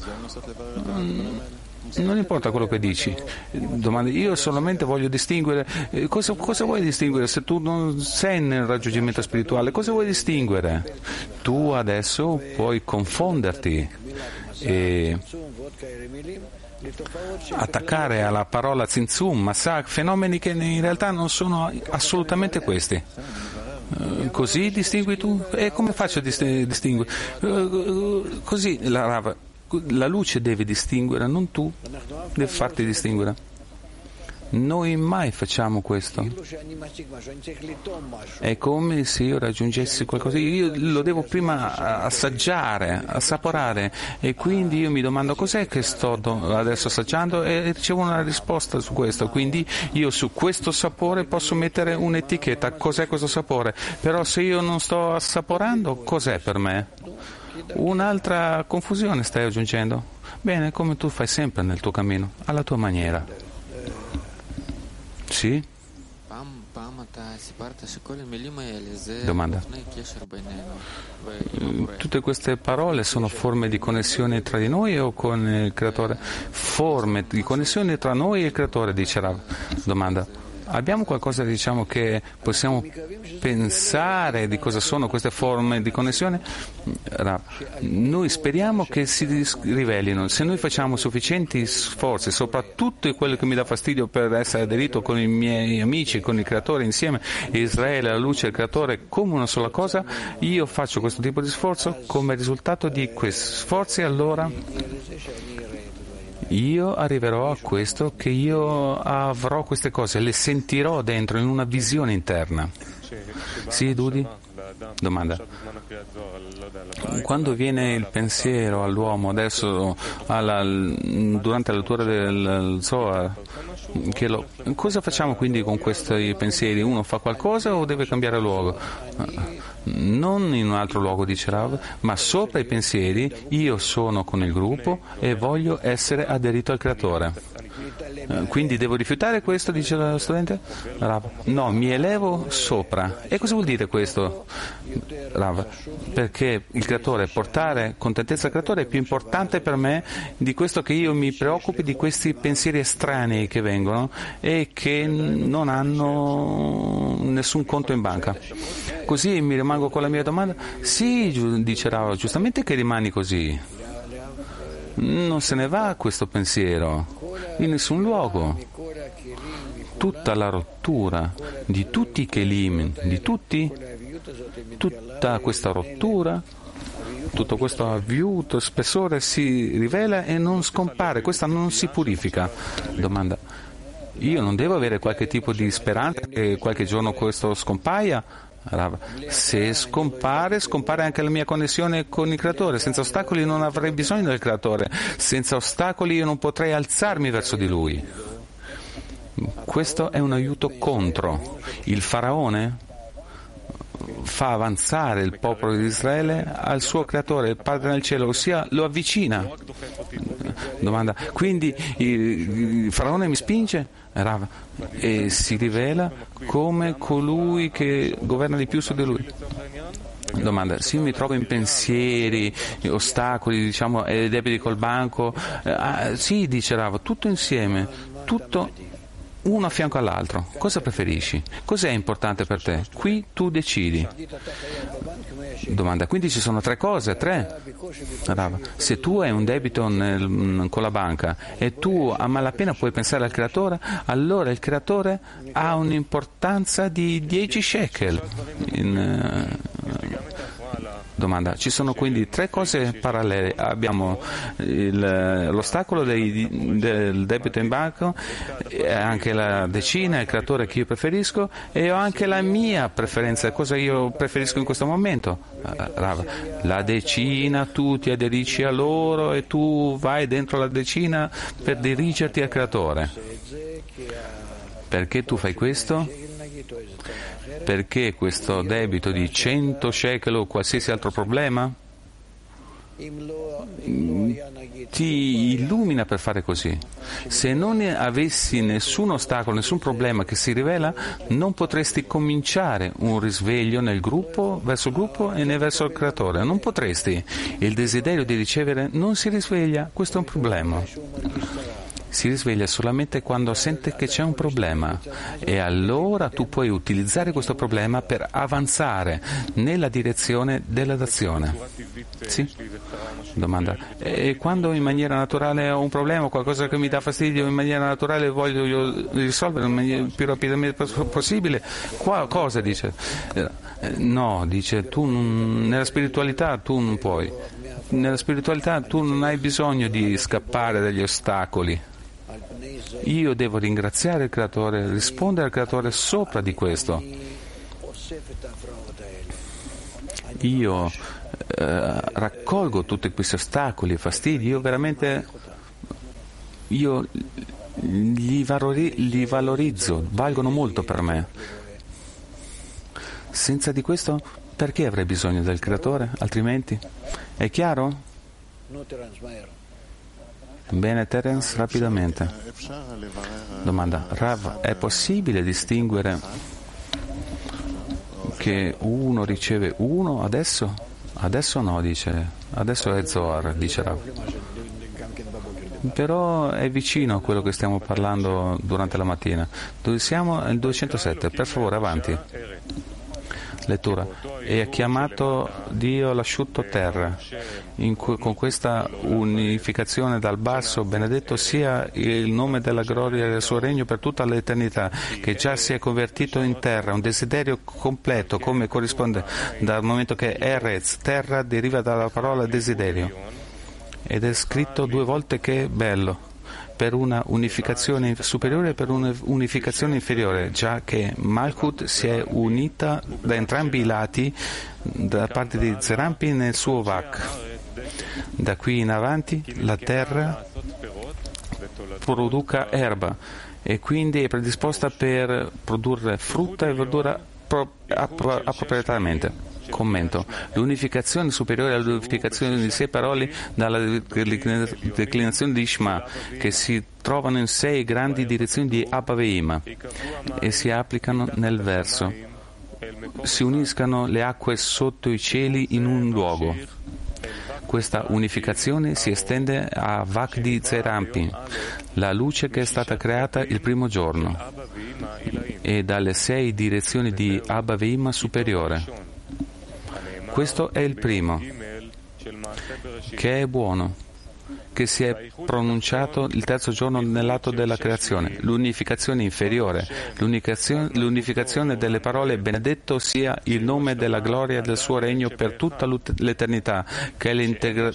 Non importa quello che dici, Domande, io solamente voglio distinguere, eh, cosa, cosa, vuoi distinguere se tu non sei nel raggiungimento spirituale? Cosa vuoi distinguere? Tu adesso puoi confonderti e attaccare alla parola zinzum, massacre, fenomeni che in realtà non sono assolutamente questi. Eh, così distingui tu? E come faccio a distinguere? Eh, così la rava, la luce deve distinguere, non tu, deve farti distinguere. Noi mai facciamo questo. È come se io raggiungessi qualcosa, io lo devo prima assaggiare, assaporare e quindi io mi domando cos'è che sto adesso assaggiando e ricevo una risposta su questo. Quindi io su questo sapore posso mettere un'etichetta, cos'è questo sapore, però se io non sto assaporando, cos'è per me? Un'altra confusione stai aggiungendo? Bene, come tu fai sempre nel tuo cammino, alla tua maniera. Sì? Domanda. Mm, tutte queste parole sono forme di connessione tra di noi o con il creatore? Forme di connessione tra noi e il creatore, dice Rav. Domanda. Abbiamo qualcosa diciamo, che possiamo pensare di cosa sono queste forme di connessione? Noi speriamo che si rivelino. Se noi facciamo sufficienti sforzi, soprattutto quello che mi dà fastidio per essere aderito con i miei amici, con il creatore insieme, Israele, la luce il creatore come una sola cosa, io faccio questo tipo di sforzo come risultato di questi sforzi allora io arriverò a questo che io avrò queste cose, le sentirò dentro in una visione interna. Sì, Dudi? Domanda. Quando viene il pensiero all'uomo adesso alla, durante la lettura del Zohar, lo, cosa facciamo quindi con questi pensieri? Uno fa qualcosa o deve cambiare luogo? non in un altro luogo, dice Rav, ma sopra i pensieri io sono con il gruppo e voglio essere aderito al creatore. Quindi devo rifiutare questo, dice lo studente? Rav. No, mi elevo sopra. E cosa vuol dire questo, Rav? Perché il creatore, portare contentezza al creatore è più importante per me di questo che io mi preoccupi di questi pensieri estranei che vengono e che non hanno nessun conto in banca. Così mi rimango con la mia domanda. Sì, dice Rav, giustamente che rimani così. Non se ne va questo pensiero in nessun luogo. Tutta la rottura di tutti i kelim, di tutti, tutta questa rottura, tutto questo avviuto, spessore si rivela e non scompare, questa non si purifica. Domanda. Io non devo avere qualche tipo di speranza che qualche giorno questo scompaia? Se scompare, scompare anche la mia connessione con il creatore. Senza ostacoli non avrei bisogno del creatore. Senza ostacoli io non potrei alzarmi verso di lui. Questo è un aiuto contro. Il faraone fa avanzare il popolo di Israele al suo creatore, il Padre nel cielo, ossia lo avvicina. Domanda. Quindi il faraone mi spinge? Rav, e si rivela come colui che governa di più su di lui. Domanda, se io mi trovo in pensieri, ostacoli, diciamo, debiti col banco, eh, ah, sì, dice Rav, tutto insieme, tutto uno a fianco all'altro. Cosa preferisci? Cos'è importante per te? Qui tu decidi. Domanda, quindi ci sono tre cose, tre? Se tu hai un debito nel, con la banca e tu a malapena puoi pensare al creatore, allora il creatore ha un'importanza di 10 shekel. In, Domanda. Ci sono quindi tre cose parallele. Abbiamo il, l'ostacolo dei, del debito in banco, anche la decina, il creatore che io preferisco e ho anche la mia preferenza, cosa io preferisco in questo momento. La decina, tu ti aderisci a loro e tu vai dentro la decina per dirigerti al creatore. Perché tu fai questo? Perché questo debito di 100 shekel o qualsiasi altro problema ti illumina per fare così. Se non avessi nessun ostacolo, nessun problema che si rivela, non potresti cominciare un risveglio nel gruppo, verso il gruppo e verso il creatore. Non potresti. Il desiderio di ricevere non si risveglia, questo è un problema si risveglia solamente quando sente che c'è un problema e allora tu puoi utilizzare questo problema per avanzare nella direzione della dazione. Sì? Domanda. E quando in maniera naturale ho un problema, qualcosa che mi dà fastidio, in maniera naturale voglio risolvere in maniera più rapidamente possibile, qua, cosa dice? Eh, no, dice tu nella spiritualità tu non puoi. Nella spiritualità tu non hai bisogno di scappare dagli ostacoli. Io devo ringraziare il Creatore, rispondere al Creatore sopra di questo. Io eh, raccolgo tutti questi ostacoli e fastidi, io veramente io li, valori, li valorizzo, valgono molto per me. Senza di questo, perché avrei bisogno del Creatore? Altrimenti? È chiaro? Bene, Terence, rapidamente. Domanda. Rav, è possibile distinguere che uno riceve uno adesso? Adesso no, dice. Adesso è Zohar, dice Rav. Però è vicino a quello che stiamo parlando durante la mattina. Dove siamo? Il 207. Per favore, avanti lettura e ha chiamato Dio l'asciutto terra. Cui, con questa unificazione dal basso, benedetto sia il nome della gloria del suo regno per tutta l'eternità, che già si è convertito in terra, un desiderio completo, come corrisponde dal momento che Erez, terra, deriva dalla parola desiderio. Ed è scritto due volte che bello per una unificazione superiore e per un'unificazione inferiore, già che Malkut si è unita da entrambi i lati da parte di Zerampi nel suo Vak. Da qui in avanti la terra produca erba e quindi è predisposta per produrre frutta e verdura appropriatamente. Commento. L'unificazione superiore all'unificazione di sei parole dalla declinazione di Ishma, che si trovano in sei grandi direzioni di Apaveima e si applicano nel verso. Si uniscano le acque sotto i cieli in un luogo. Questa unificazione si estende a Vakdi Zerampi, la luce che è stata creata il primo giorno, e dalle sei direzioni di Abba Veima superiore. Questo è il primo, che è buono, che si è pronunciato il terzo giorno nell'atto della creazione, l'unificazione inferiore, l'unificazione, l'unificazione delle parole benedetto sia il nome della gloria del suo regno per tutta l'eternità, che è l'integra-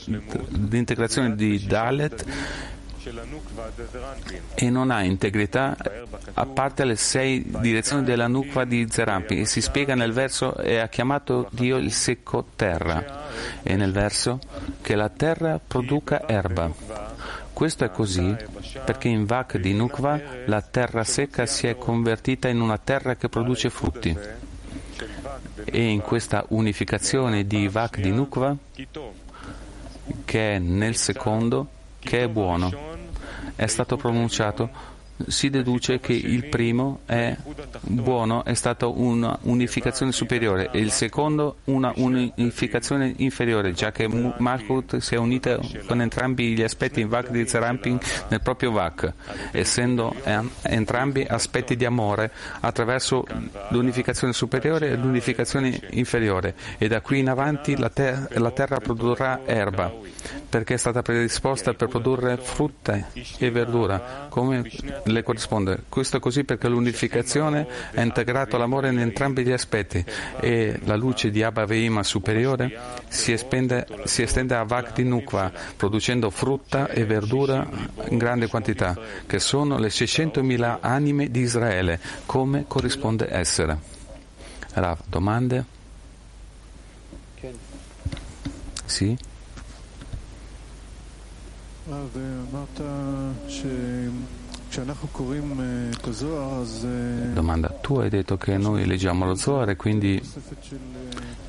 l'integrazione di Dalet e non ha integrità a parte le sei direzioni della Nukva di Zerampi e si spiega nel verso e ha chiamato Dio il secco terra e nel verso che la terra produca erba. Questo è così perché in Vak di Nukva la terra secca si è convertita in una terra che produce frutti. E in questa unificazione di Vak di Nukva, che è nel secondo, che è buono, è stato pronunciato, si deduce che il primo è buono, è stata una unificazione superiore e il secondo una unificazione inferiore, già che Malkut si è unita con entrambi gli aspetti in Vak di Zeramping nel proprio Vak, essendo entrambi aspetti di amore attraverso l'unificazione superiore e l'unificazione inferiore e da qui in avanti la, ter- la terra produrrà erba perché è stata predisposta per produrre frutta e verdura, come le corrisponde. Questo così perché l'unificazione è integrata all'amore in entrambi gli aspetti e la luce di Abba Veima superiore si, espende, si estende a Vakti Nukva, producendo frutta e verdura in grande quantità, che sono le 600.000 anime di Israele, come corrisponde essere. Rav, domande? Sì? Domanda, tu hai detto che noi leggiamo lo Zohar e quindi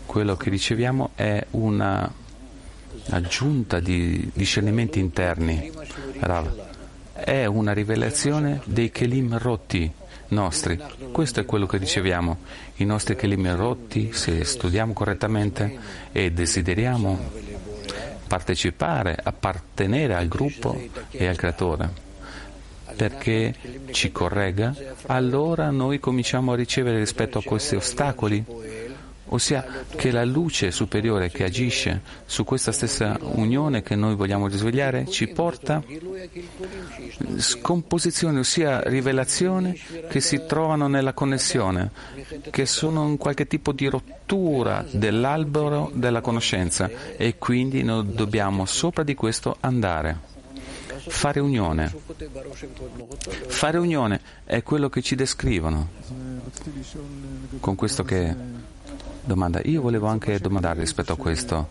quello che riceviamo è una aggiunta di discernimenti interni. Rav. È una rivelazione dei Kelim rotti nostri. Questo è quello che riceviamo. I nostri Kelim rotti, se studiamo correttamente e desideriamo partecipare, appartenere al gruppo e al creatore perché ci corregga, allora noi cominciamo a ricevere rispetto a questi ostacoli, ossia che la luce superiore che agisce su questa stessa unione che noi vogliamo risvegliare ci porta scomposizione, ossia rivelazione che si trovano nella connessione, che sono un qualche tipo di rottura dell'albero della conoscenza e quindi noi dobbiamo sopra di questo andare fare unione. Fare unione è quello che ci descrivono. Con questo che domanda, io volevo anche domandare rispetto a questo.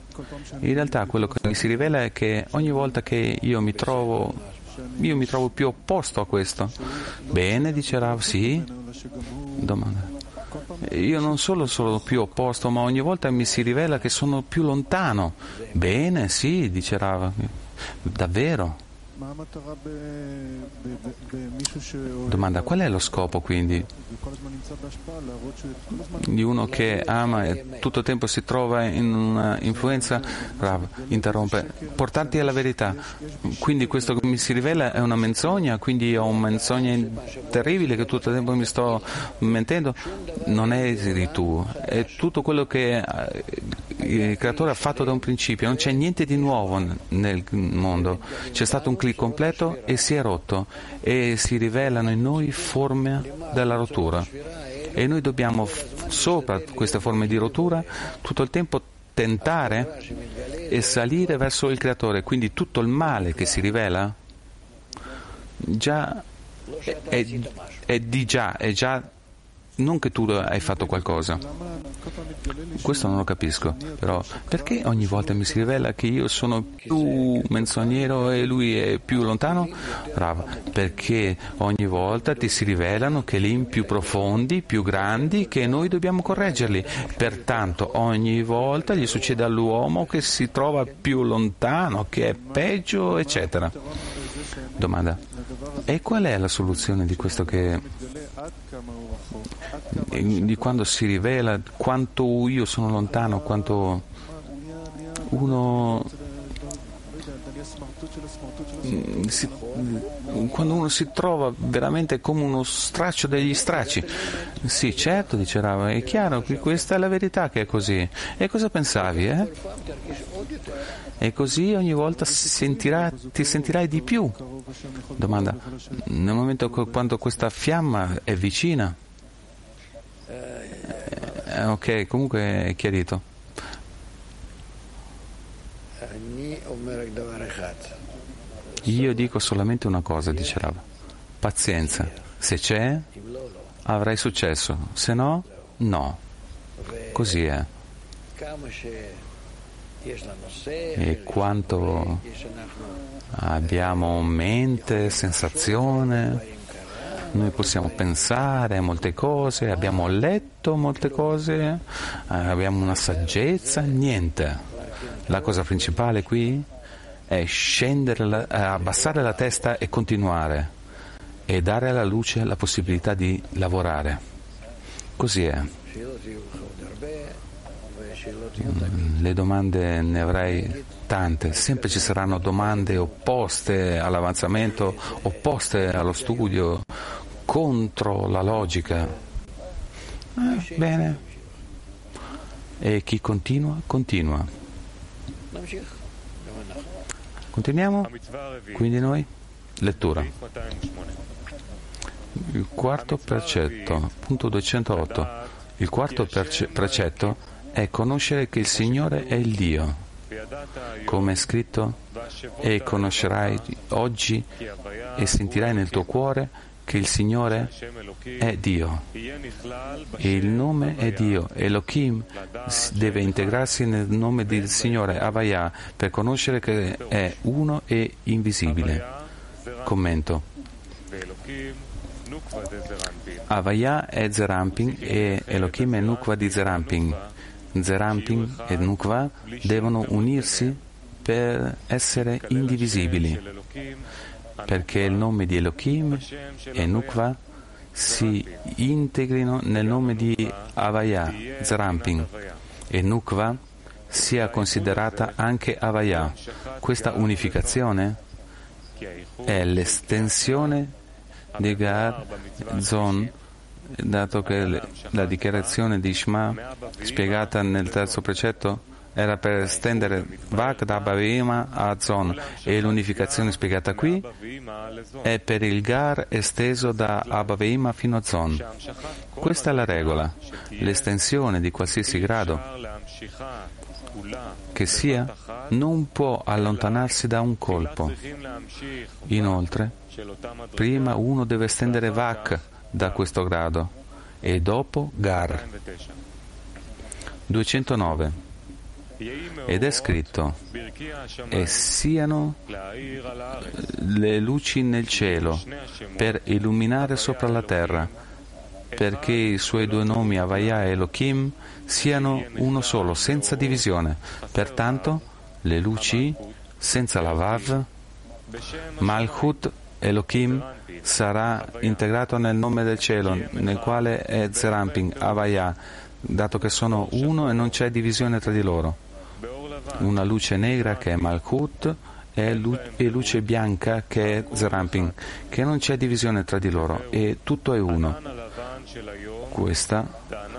In realtà quello che mi si rivela è che ogni volta che io mi trovo io mi trovo più opposto a questo. Bene, dice Rav, sì. Domanda. Io non solo sono più opposto, ma ogni volta mi si rivela che sono più lontano. Bene, sì, dice Rav. Davvero? Domanda, qual è lo scopo quindi di uno che ama e tutto il tempo si trova in una influenza? Rav interrompe, portarti alla verità. Quindi questo che mi si rivela è una menzogna, quindi ho una menzogna terribile che tutto il tempo mi sto mentendo? Non eri tu, è tutto quello che eh, il creatore ha fatto da un principio, non c'è niente di nuovo nel mondo. C'è stato un clic completo e si è rotto e si rivelano in noi forme della rottura. E noi dobbiamo, sopra queste forme di rottura, tutto il tempo tentare e salire verso il creatore. Quindi tutto il male che si rivela già è, è, è di già, è già non che tu hai fatto qualcosa. Questo non lo capisco, però perché ogni volta mi si rivela che io sono più menzognero e lui è più lontano? Bravo, perché ogni volta ti si rivelano che lì più profondi, più grandi, che noi dobbiamo correggerli. Pertanto ogni volta gli succede all'uomo che si trova più lontano, che è peggio, eccetera. Domanda. E qual è la soluzione di questo che di quando si rivela quanto io sono lontano, quanto uno si, quando uno si trova veramente come uno straccio degli stracci. Sì, certo, dice Rava, è chiaro che questa è la verità che è così. E cosa pensavi, eh? E così ogni volta sentirà, ti sentirai di più. Domanda, nel momento quando questa fiamma è vicina, eh, ok, comunque è chiarito. Io dico solamente una cosa, dice Rav. Pazienza. Se c'è, avrai successo. Se no, no. Così è. E quanto abbiamo mente, sensazione, noi possiamo pensare a molte cose, abbiamo letto molte cose, eh, abbiamo una saggezza, niente. La cosa principale qui è scendere, eh, abbassare la testa e continuare e dare alla luce la possibilità di lavorare. Così è. Mm, le domande ne avrai tante, sempre ci saranno domande opposte all'avanzamento, opposte allo studio, contro la logica. Eh, bene. E chi continua, continua. Continuiamo? Quindi noi? Lettura. Il quarto precetto, punto 208. Il quarto precetto è conoscere che il Signore è il Dio. Come è scritto, e conoscerai oggi e sentirai nel tuo cuore che il Signore è Dio e il nome è Dio. Elohim deve integrarsi nel nome del Signore Avaya per conoscere che è uno e invisibile. Commento. Avaya è Zerampin e Elohim è Nukva di Zerampin. Zerampin e Nukva devono unirsi per essere indivisibili perché il nome di Elohim e Nukva si integrino nel nome di Avaya, Zrampin, e Nukva sia considerata anche Avaya. Questa unificazione è l'estensione di Gar Zon, dato che la dichiarazione di Shema, spiegata nel terzo precetto, era per estendere Vak da Abavima a Zon e l'unificazione spiegata qui è per il Gar esteso da Abavima fino a Zon. Questa è la regola. L'estensione di qualsiasi grado che sia non può allontanarsi da un colpo. Inoltre, prima uno deve estendere Vak da questo grado e dopo Gar. 209 ed è scritto, e siano le luci nel cielo per illuminare sopra la terra, perché i suoi due nomi Avaya e Elohim siano uno solo, senza divisione. Pertanto le luci senza la Vav Malchut Elohim sarà integrato nel nome del cielo, nel quale è Zeramping, Avaya, dato che sono uno e non c'è divisione tra di loro. Una luce negra che è Malchut e luce bianca che è Zeramping, che non c'è divisione tra di loro e tutto è uno. Questa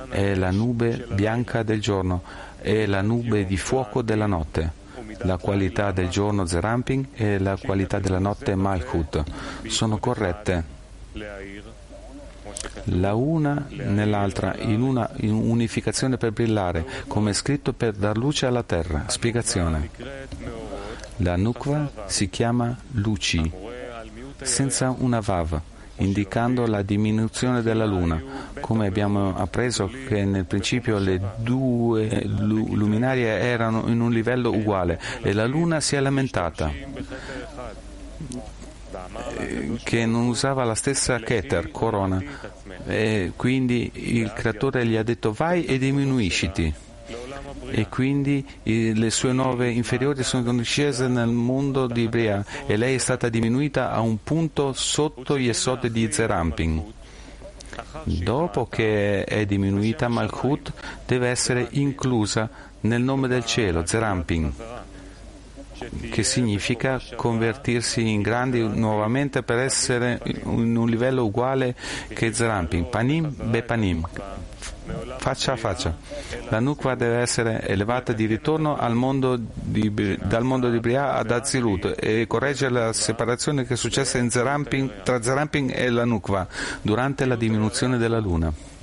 è la nube bianca del giorno e la nube di fuoco della notte. La qualità del giorno Zeramping e la qualità della notte Malchut sono corrette la una nell'altra in una in unificazione per brillare, come scritto per dar luce alla terra. Spiegazione. La Nukva si chiama Luci, senza una Vav, indicando la diminuzione della luna, come abbiamo appreso che nel principio le due luminarie erano in un livello uguale e la luna si è lamentata che non usava la stessa Keter, corona, e quindi il creatore gli ha detto vai e diminuisciti. E quindi le sue nove inferiori sono scese nel mondo di Bria e lei è stata diminuita a un punto sotto gli esodi di Zeramping. Dopo che è diminuita, Malchut deve essere inclusa nel nome del cielo, Zeramping che significa convertirsi in grandi nuovamente per essere in un livello uguale che Zeramping, panim be panim, faccia a faccia. La Nukva deve essere elevata di ritorno mondo di, dal mondo di Bria ad Azilut e correggere la separazione che è successa Zeramping, tra Zeramping e la Nukva durante la diminuzione della Luna.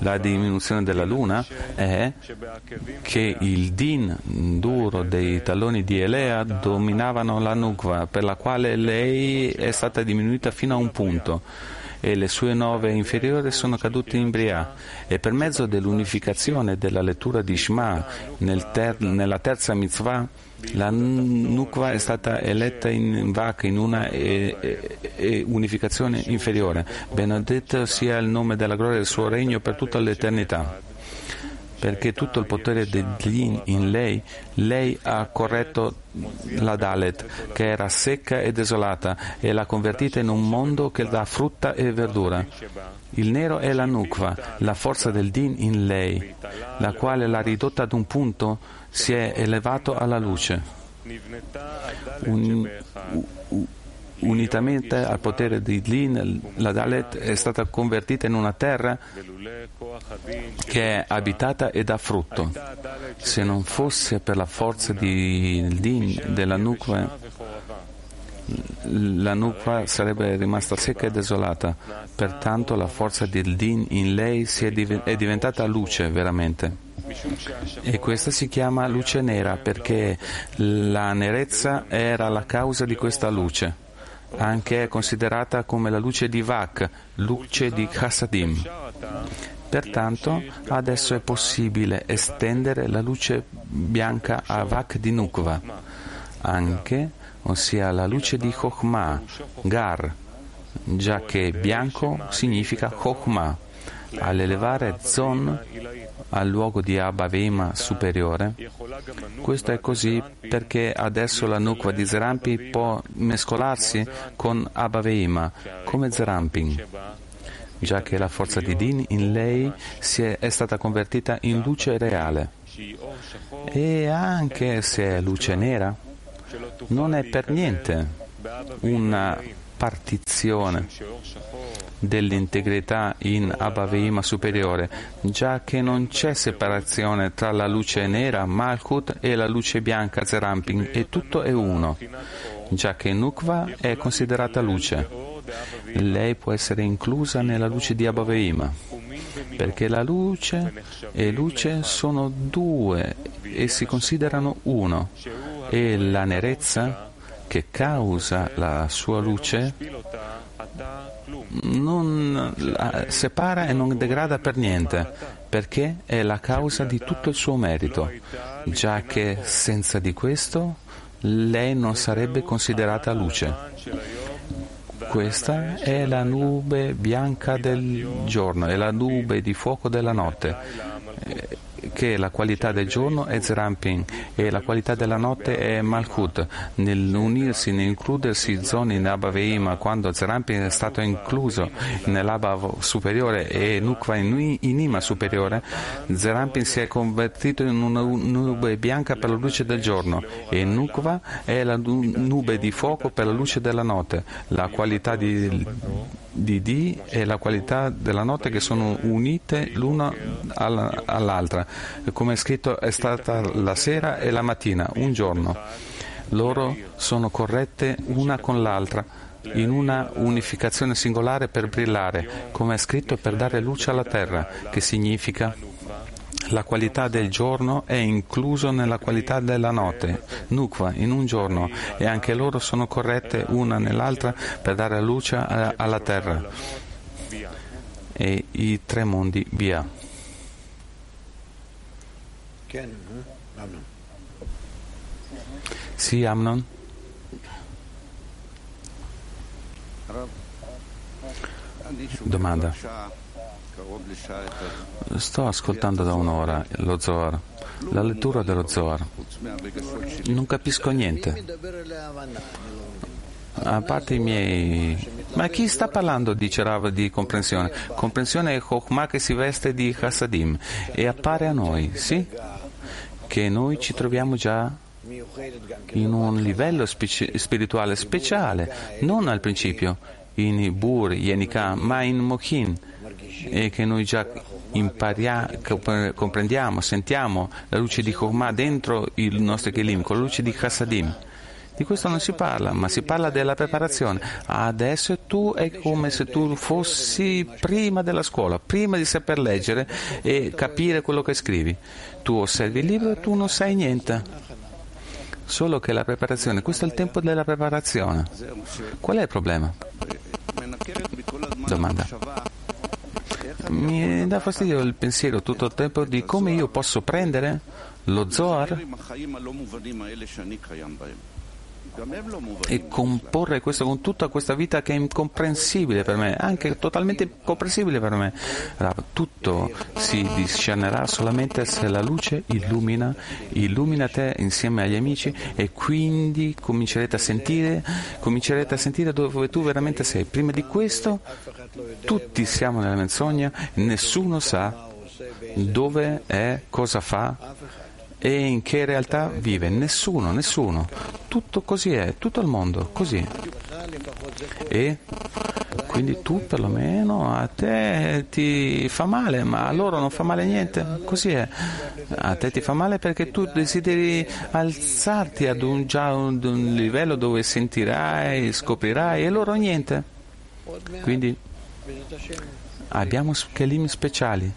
La diminuzione della luna è che il din duro dei talloni di Elea dominavano la Nukva, per la quale lei è stata diminuita fino a un punto e le sue nove inferiori sono cadute in Bria. E per mezzo dell'unificazione della lettura di Shema nel ter- nella terza mitzvah la Nukva è stata eletta in Vak in una e, e, e unificazione inferiore. Benedetto sia il nome della gloria del suo regno per tutta l'eternità perché tutto il potere dell'In in lei, lei ha corretto la Dalet, che era secca e desolata, e l'ha convertita in un mondo che dà frutta e verdura. Il nero è la Nukva, la forza del Din in lei, la quale l'ha ridotta ad un punto, si è elevato alla luce. Un, unitamente al potere di Din, la Dalet è stata convertita in una terra che è abitata e dà frutto. Se non fosse per la forza di Din, della Nukva, la Nukva sarebbe rimasta secca e desolata. Pertanto la forza del Din in lei è diventata luce veramente. E questa si chiama luce nera perché la nerezza era la causa di questa luce anche è considerata come la luce di Vak, luce di Chassadim. Pertanto adesso è possibile estendere la luce bianca a Vak di Nukva, anche, ossia la luce di Chokhmah, Gar, già che bianco significa Chokhmah. All'elevare Zon al luogo di Abba superiore. Questo è così perché adesso la Nukva di Zerampi può mescolarsi con Abba come Zeramping già che la forza di Din in lei è, è stata convertita in luce reale. E anche se è luce nera, non è per niente una partizione dell'integrità in Abaveima superiore, già che non c'è separazione tra la luce nera Malkut e la luce bianca Zeramping e tutto è uno, già che Nukva è considerata luce. Lei può essere inclusa nella luce di Abaveima, perché la luce e luce sono due e si considerano uno, e la nerezza che causa la sua luce non separa e non degrada per niente, perché è la causa di tutto il suo merito, già che senza di questo lei non sarebbe considerata luce. Questa è la nube bianca del giorno, è la nube di fuoco della notte, che la qualità del giorno è Zerampin e la qualità della notte è Malchut. Nell'unirsi, nell'includersi zone in Abba Veima, quando Zerampin è stato incluso nell'Abba superiore e Nukva in, in Ima superiore, Zerampin si è convertito in una nube bianca per la luce del giorno e Nukva è la nube di fuoco per la luce della notte. La qualità di, di D e la qualità della notte che sono unite l'una all'altra. Come è scritto è stata la sera e la mattina, un giorno. Loro sono corrette una con l'altra in una unificazione singolare per brillare, come è scritto per dare luce alla terra, che significa la qualità del giorno è incluso nella qualità della notte, Nukva, in un giorno, e anche loro sono corrette una nell'altra per dare luce alla terra. E i tre mondi via. Sì, Amnon? Domanda. Sto ascoltando da un'ora lo Zohar, la lettura dello Zohar. Non capisco niente. A parte i miei... Ma chi sta parlando, dice Rav, di comprensione? Comprensione è Chokhmah che si veste di Hasadim e appare a noi, sì? Che noi ci troviamo già in un livello spirituale speciale, non al principio, in Bur, Yenika, ma in Mochin e che noi già impariamo, comprendiamo, sentiamo la luce di Chokhmah dentro il nostro Kelim, con la luce di Chassadim. Di questo non si parla, ma si parla della preparazione. Adesso tu è come se tu fossi prima della scuola, prima di saper leggere e capire quello che scrivi. Tu osservi il libro e tu non sai niente. Solo che la preparazione, questo è il tempo della preparazione. Qual è il problema? Domanda. Mi dà fastidio il pensiero tutto il tempo di come io posso prendere lo Zohar e comporre questo con tutta questa vita che è incomprensibile per me, anche totalmente incomprensibile per me. Tutto si discernerà solamente se la luce illumina, illumina te insieme agli amici e quindi comincerete a sentire, comincerete a sentire dove tu veramente sei. Prima di questo tutti siamo nella menzogna, nessuno sa dove è, cosa fa e in che realtà vive. Nessuno, nessuno. Tutto così è, tutto il mondo, così. E quindi tu perlomeno a te ti fa male, ma a loro non fa male niente. Così è. A te ti fa male perché tu desideri alzarti ad un, già un, un livello dove sentirai, scoprirai e loro niente. Quindi abbiamo kelim speciali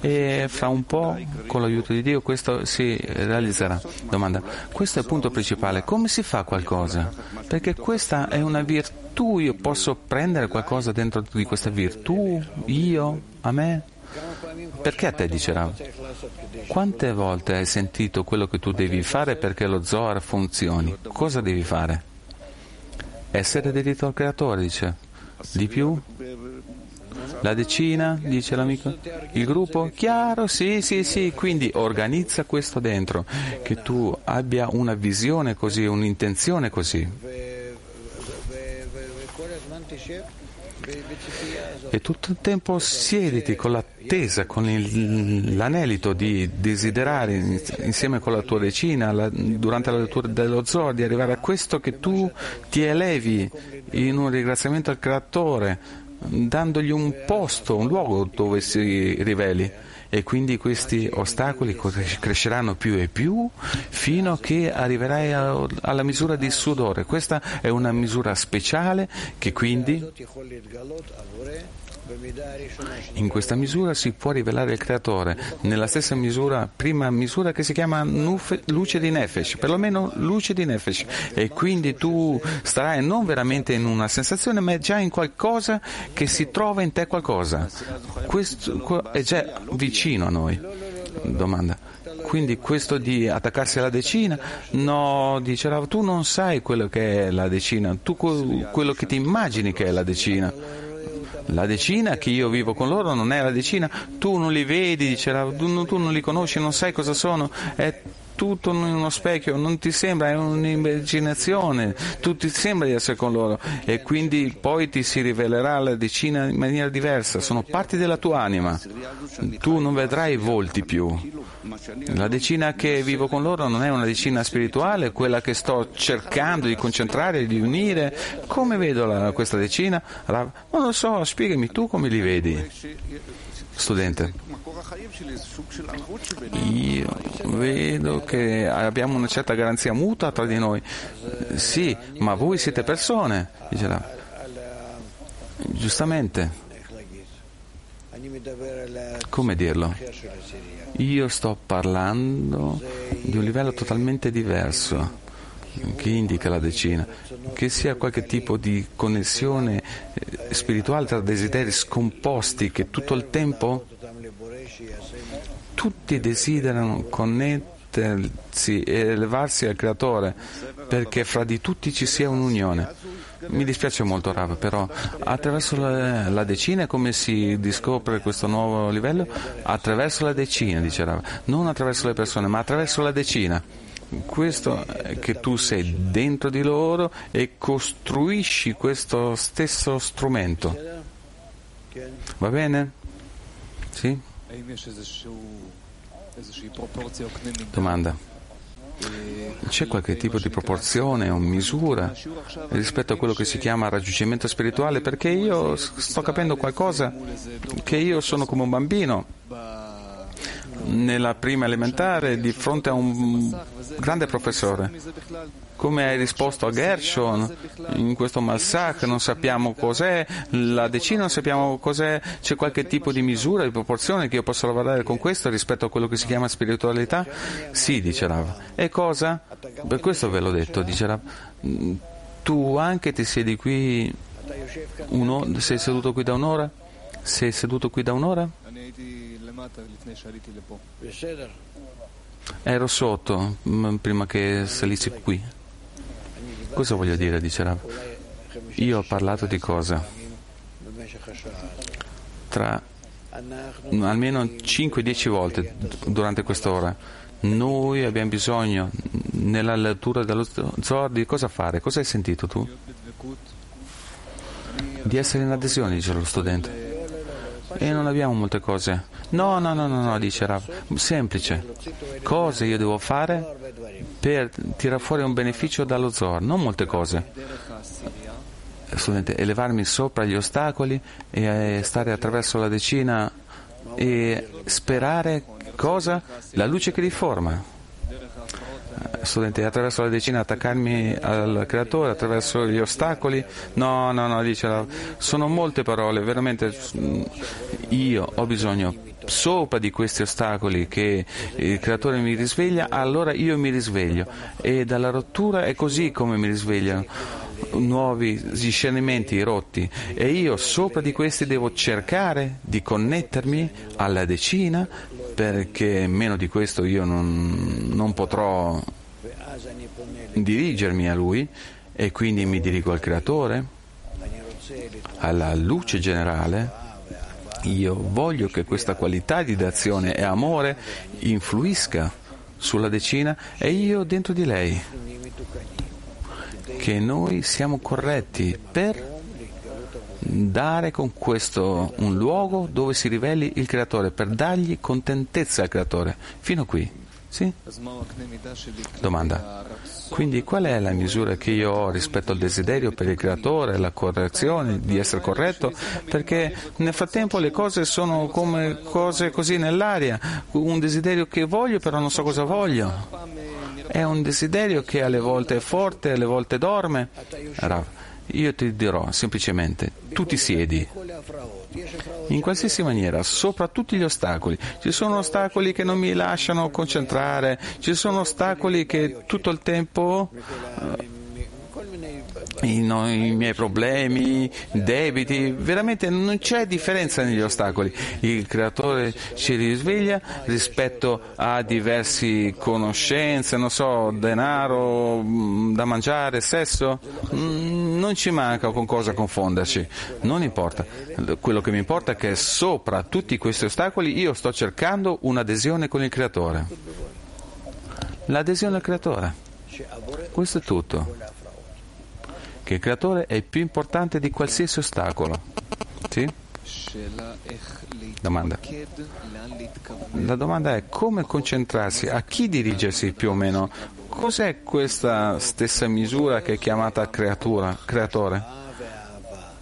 e fra un po', con l'aiuto di Dio, questo si realizzerà. Domanda, questo è il punto principale, come si fa qualcosa? Perché questa è una virtù, io posso prendere qualcosa dentro di questa virtù, io, a me? Perché a te dice Rav? Quante volte hai sentito quello che tu devi fare perché lo Zohar funzioni? Cosa devi fare? Essere dedito al creatore, dice. Di più? La decina, dice l'amico. Il gruppo? Chiaro, sì, sì, sì. Quindi organizza questo dentro, che tu abbia una visione così, un'intenzione così. E tutto il tempo siediti con l'attesa, con il, l'anelito di desiderare insieme con la tua decina, la, durante la lettura dello zoo, di arrivare a questo che tu ti elevi in un ringraziamento al Creatore, dandogli un posto, un luogo dove si riveli e quindi questi ostacoli cresceranno più e più fino a che arriverai alla misura di sudore. Questa è una misura speciale che quindi in questa misura si può rivelare il creatore, nella stessa misura, prima misura che si chiama nufe, luce di Nefesh, perlomeno luce di Nefesh, e quindi tu starai non veramente in una sensazione, ma già in qualcosa che si trova in te qualcosa. Questo è già vicino a noi. Domanda. Quindi questo di attaccarsi alla decina, no, dice tu non sai quello che è la decina, tu quello che ti immagini che è la decina La decina che io vivo con loro non è la decina, tu non li vedi, dice, tu, non li conosci, non sai cosa sono, è tutto in uno specchio, non ti sembra, è un'immaginazione, tu ti sembra di essere con loro e quindi poi ti si rivelerà la decina in maniera diversa, sono parti della tua anima, tu non vedrai volti più. La decina che vivo con loro non è una decina spirituale, quella che sto cercando di concentrare, di unire. Come vedo la, questa decina? Non lo so, spiegami tu come li vedi. Studente, io vedo che abbiamo una certa garanzia mutua tra di noi. Sì, ma voi siete persone, dice la. Giustamente. Come dirlo? Io sto parlando di un livello totalmente diverso che indica la decina, che sia qualche tipo di connessione eh, spirituale tra desideri scomposti che tutto il tempo tutti desiderano connettersi e elevarsi al creatore perché fra di tutti ci sia un'unione. Mi dispiace molto Rav, però attraverso la, la, decina come si scopre questo nuovo livello? Attraverso la decina, dice Rav, non attraverso le persone, ma attraverso la decina questo che tu sei dentro di loro e costruisci questo stesso strumento. Va bene? Sì? Domanda. C'è qualche tipo di proporzione o misura rispetto a quello che si chiama raggiungimento spirituale? Perché io sto capendo qualcosa che io sono come un bambino nella prima elementare di fronte a un grande professore. Come hai risposto a Gershon in questo Malsach? Non sappiamo cos'è, la decina non sappiamo cos'è, c'è qualche tipo di misura, di proporzione che io posso lavorare con questo rispetto a quello che si chiama spiritualità? Sì, dice Rav. E cosa? Per questo ve l'ho detto, dice Rav. Tu anche ti siedi qui, uno, sei seduto qui da un'ora? Sei seduto qui da un'ora? Ero sotto mm, prima che salissi qui. Cosa voglio dire, dice Rav? Io ho parlato di cosa? Tra almeno 5-10 volte durante quest'ora. Noi abbiamo bisogno nella lettura dello Zohar di cosa fare? Cosa hai sentito tu? Di essere in adesione, dice lo studente. E non abbiamo molte cose. No, no, no, no, no dice Rav. Semplice. Cosa io devo fare per tirare fuori un beneficio dallo Zohar? Non molte cose. Studente, elevarmi sopra gli ostacoli e stare attraverso la decina e sperare cosa? La luce che riforma studente, attraverso la decina attaccarmi al creatore, attraverso gli ostacoli. No, no, no, dice, sono molte parole, veramente io ho bisogno sopra di questi ostacoli che il creatore mi risveglia, allora io mi risveglio e dalla rottura è così come mi risvegliano nuovi discernimenti rotti e io sopra di questi devo cercare di connettermi alla decina perché meno di questo io non, non potrò dirigermi a Lui e quindi mi dirigo al Creatore, alla luce generale. Io voglio che questa qualità di d'azione e amore influisca sulla decina e io dentro di lei. Che noi siamo corretti per dare con questo un luogo dove si riveli il creatore, per dargli contentezza al creatore. Fino qui. Sì? Domanda. Quindi qual è la misura che io ho rispetto al desiderio per il creatore, la correzione, di essere corretto? Perché nel frattempo le cose sono come cose così nell'aria, un desiderio che voglio però non so cosa voglio. È un desiderio che alle volte è forte, alle volte dorme. Rav, io ti dirò semplicemente, tu ti siedi in qualsiasi maniera, sopra tutti gli ostacoli. Ci sono ostacoli che non mi lasciano concentrare, ci sono ostacoli che tutto il tempo uh, i, no, i, miei problemi, debiti, veramente non c'è differenza negli ostacoli. Il creatore ci risveglia rispetto a diverse conoscenze, non so, denaro mm, da mangiare, sesso. Mm, non ci manca con cosa confonderci, non importa. Quello che mi importa è che sopra tutti questi ostacoli io sto cercando un'adesione con il Creatore. L'adesione al Creatore. Questo è tutto. Che il Creatore è più importante di qualsiasi ostacolo. Sì? Domanda. La domanda è come concentrarsi, a chi dirigersi più o meno. Cos'è questa stessa misura che è chiamata creatura, creatore?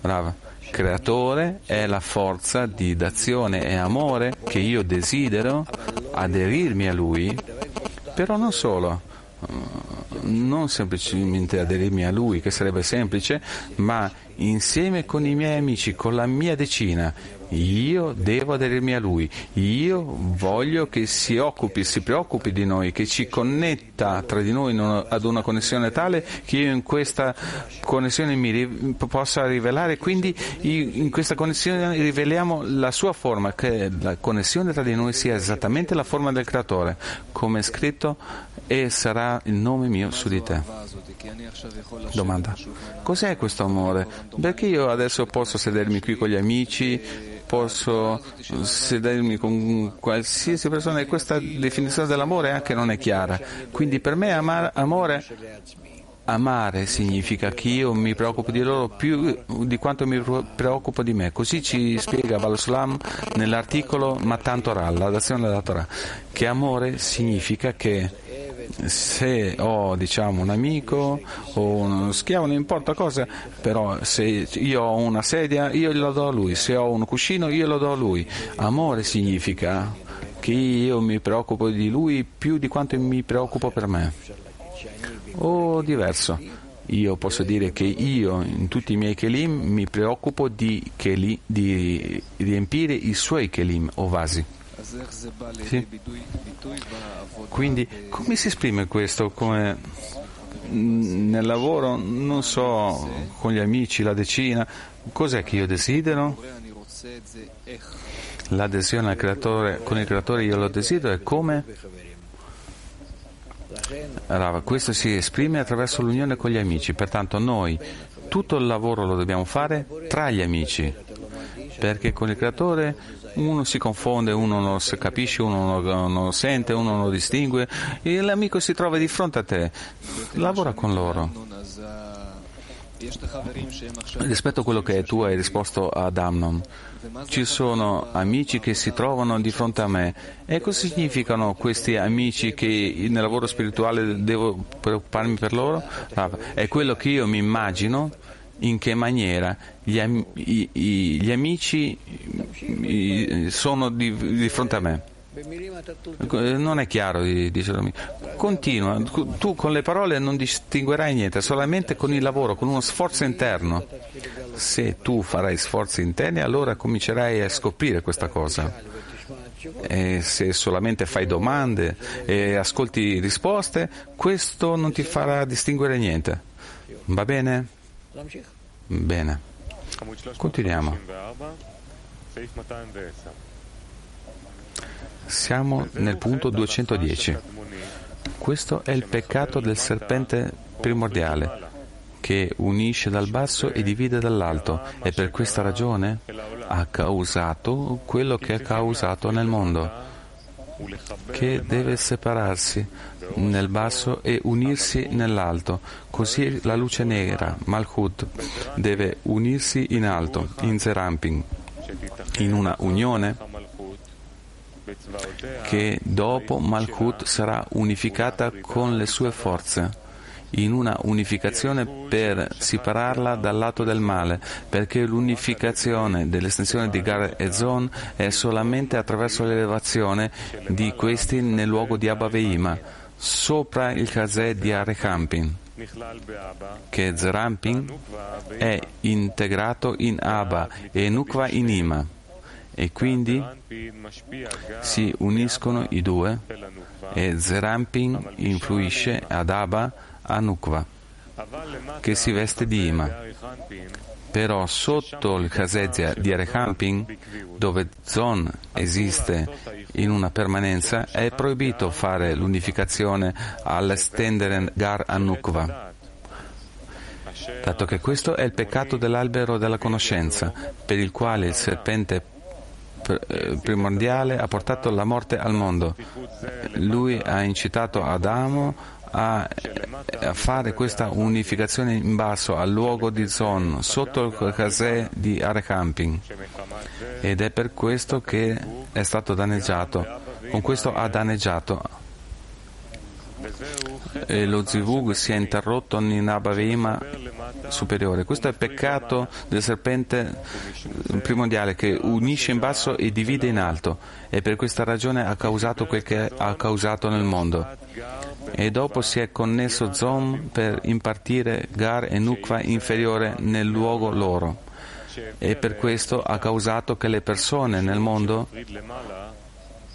Brava. Creatore è la forza di d'azione e amore che io desidero aderirmi a lui, però non solo, non semplicemente aderirmi a lui, che sarebbe semplice, ma insieme con i miei amici, con la mia decina, io devo aderirmi a Lui, io voglio che si occupi, si preoccupi di noi, che ci connetta tra di noi ad una connessione tale che io in questa connessione mi possa rivelare, quindi in questa connessione riveliamo la sua forma, che la connessione tra di noi sia esattamente la forma del Creatore, come è scritto, e sarà il nome mio su di te. Domanda, cos'è questo amore? Perché io adesso posso sedermi qui con gli amici, posso sedermi con qualsiasi persona e questa definizione dell'amore anche non è chiara. Quindi per me amare, amore Amare significa che io mi preoccupo di loro più di quanto mi preoccupo di me. Così ci spiega Balsulam nell'articolo Matan Torah, la dazione della Torah, che amore significa che se ho diciamo, un amico o uno schiavo, non importa cosa, però se io ho una sedia io glielo do a lui, se ho un cuscino io lo do a lui. Amore significa che io mi preoccupo di lui più di quanto mi preoccupo per me. O diverso. Io posso dire che io in tutti i miei kelim mi preoccupo di, keli, di riempire i suoi kelim o vasi. Sì. Quindi come si esprime questo? Come nel lavoro, non so, con gli amici, la decina, cos'è che io desidero? L'adesione al creatore, con il creatore io lo desidero e come? Rava, questo si esprime attraverso l'unione con gli amici, pertanto noi tutto il lavoro lo dobbiamo fare tra gli amici, perché con il creatore uno si confonde, uno non capisce, uno non lo sente, uno non distingue e l'amico si trova di fronte a te. Lavora con loro. Rispetto a quello che tu hai risposto ad Amnon, ci sono amici che si trovano di fronte a me e cosa significano questi amici che nel lavoro spirituale devo preoccuparmi per loro? È quello che io mi immagino in che maniera gli, am- i- i- gli amici i- sono di-, di, fronte a me. Non è chiaro, dice l'amico. Continua, tu con le parole non distinguerai niente, solamente con il lavoro, con uno sforzo interno. Se tu farai sforzi interni, allora comincerai a scoprire questa cosa. E se solamente fai domande e ascolti risposte, questo non ti farà distinguere niente. Va bene? Bene, continuiamo. Siamo nel punto 210. Questo è il peccato del serpente primordiale che unisce dal basso e divide dall'alto e per questa ragione ha causato quello che ha causato nel mondo che deve separarsi nel basso e unirsi nell'alto. Così la luce nera, Malchut, deve unirsi in alto, in Zeramping, in una unione che dopo Malchut sarà unificata con le sue forze in una unificazione per separarla dal lato del male, perché l'unificazione dell'estensione di Gar e Zon è solamente attraverso l'elevazione di questi nel luogo di Abba Veima, sopra il Kazè di Arechampin che Zerampin è integrato in Abba e Nukva in Ima e quindi si uniscono i due e Zerampin influisce ad Abba Anukva, che si veste di Ima. Però sotto il Chazezia di Arechampin, dove Zon esiste in una permanenza, è proibito fare l'unificazione all'estendere Gar Anukva. dato che questo è il peccato dell'albero della conoscenza, per il quale il serpente eh, primordiale ha portato la morte al mondo. Lui ha incitato Adamo a, a, fare questa unificazione in basso al luogo di Zon, sotto il casè di Arecamping. Ed è per questo che è stato danneggiato. Con questo ha danneggiato e lo zivug si è interrotto in Abavima superiore. Questo è il peccato del serpente primordiale che unisce in basso e divide in alto e per questa ragione ha causato quel che ha causato nel mondo. E dopo si è connesso Zom per impartire Gar e Nukva inferiore nel luogo loro. E per questo ha causato che le persone nel mondo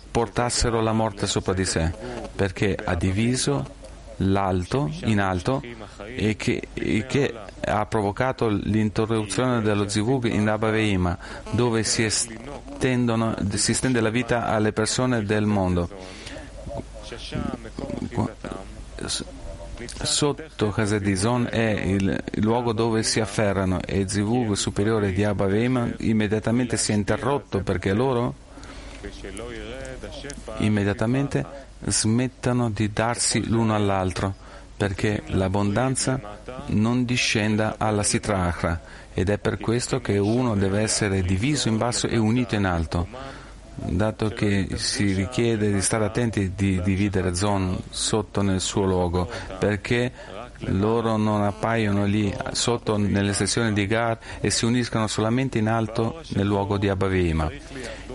portassero la morte sopra di sé, perché ha diviso l'alto in alto e che, e che ha provocato l'interruzione dello zivug in Abaveima, dove si, si estende la vita alle persone del mondo. Sotto Casadison è il, luogo dove si afferrano e zivug superiore di Abaveima immediatamente si è interrotto perché loro immediatamente smettano di darsi l'uno all'altro perché l'abbondanza non discenda alla sitrahra ed è per questo che uno deve essere diviso in basso e unito in alto. Dato che si richiede di stare attenti di dividere Zon sotto nel suo luogo, perché loro non appaiono lì sotto nelle sezioni di Gar e si uniscono solamente in alto nel luogo di Abavima.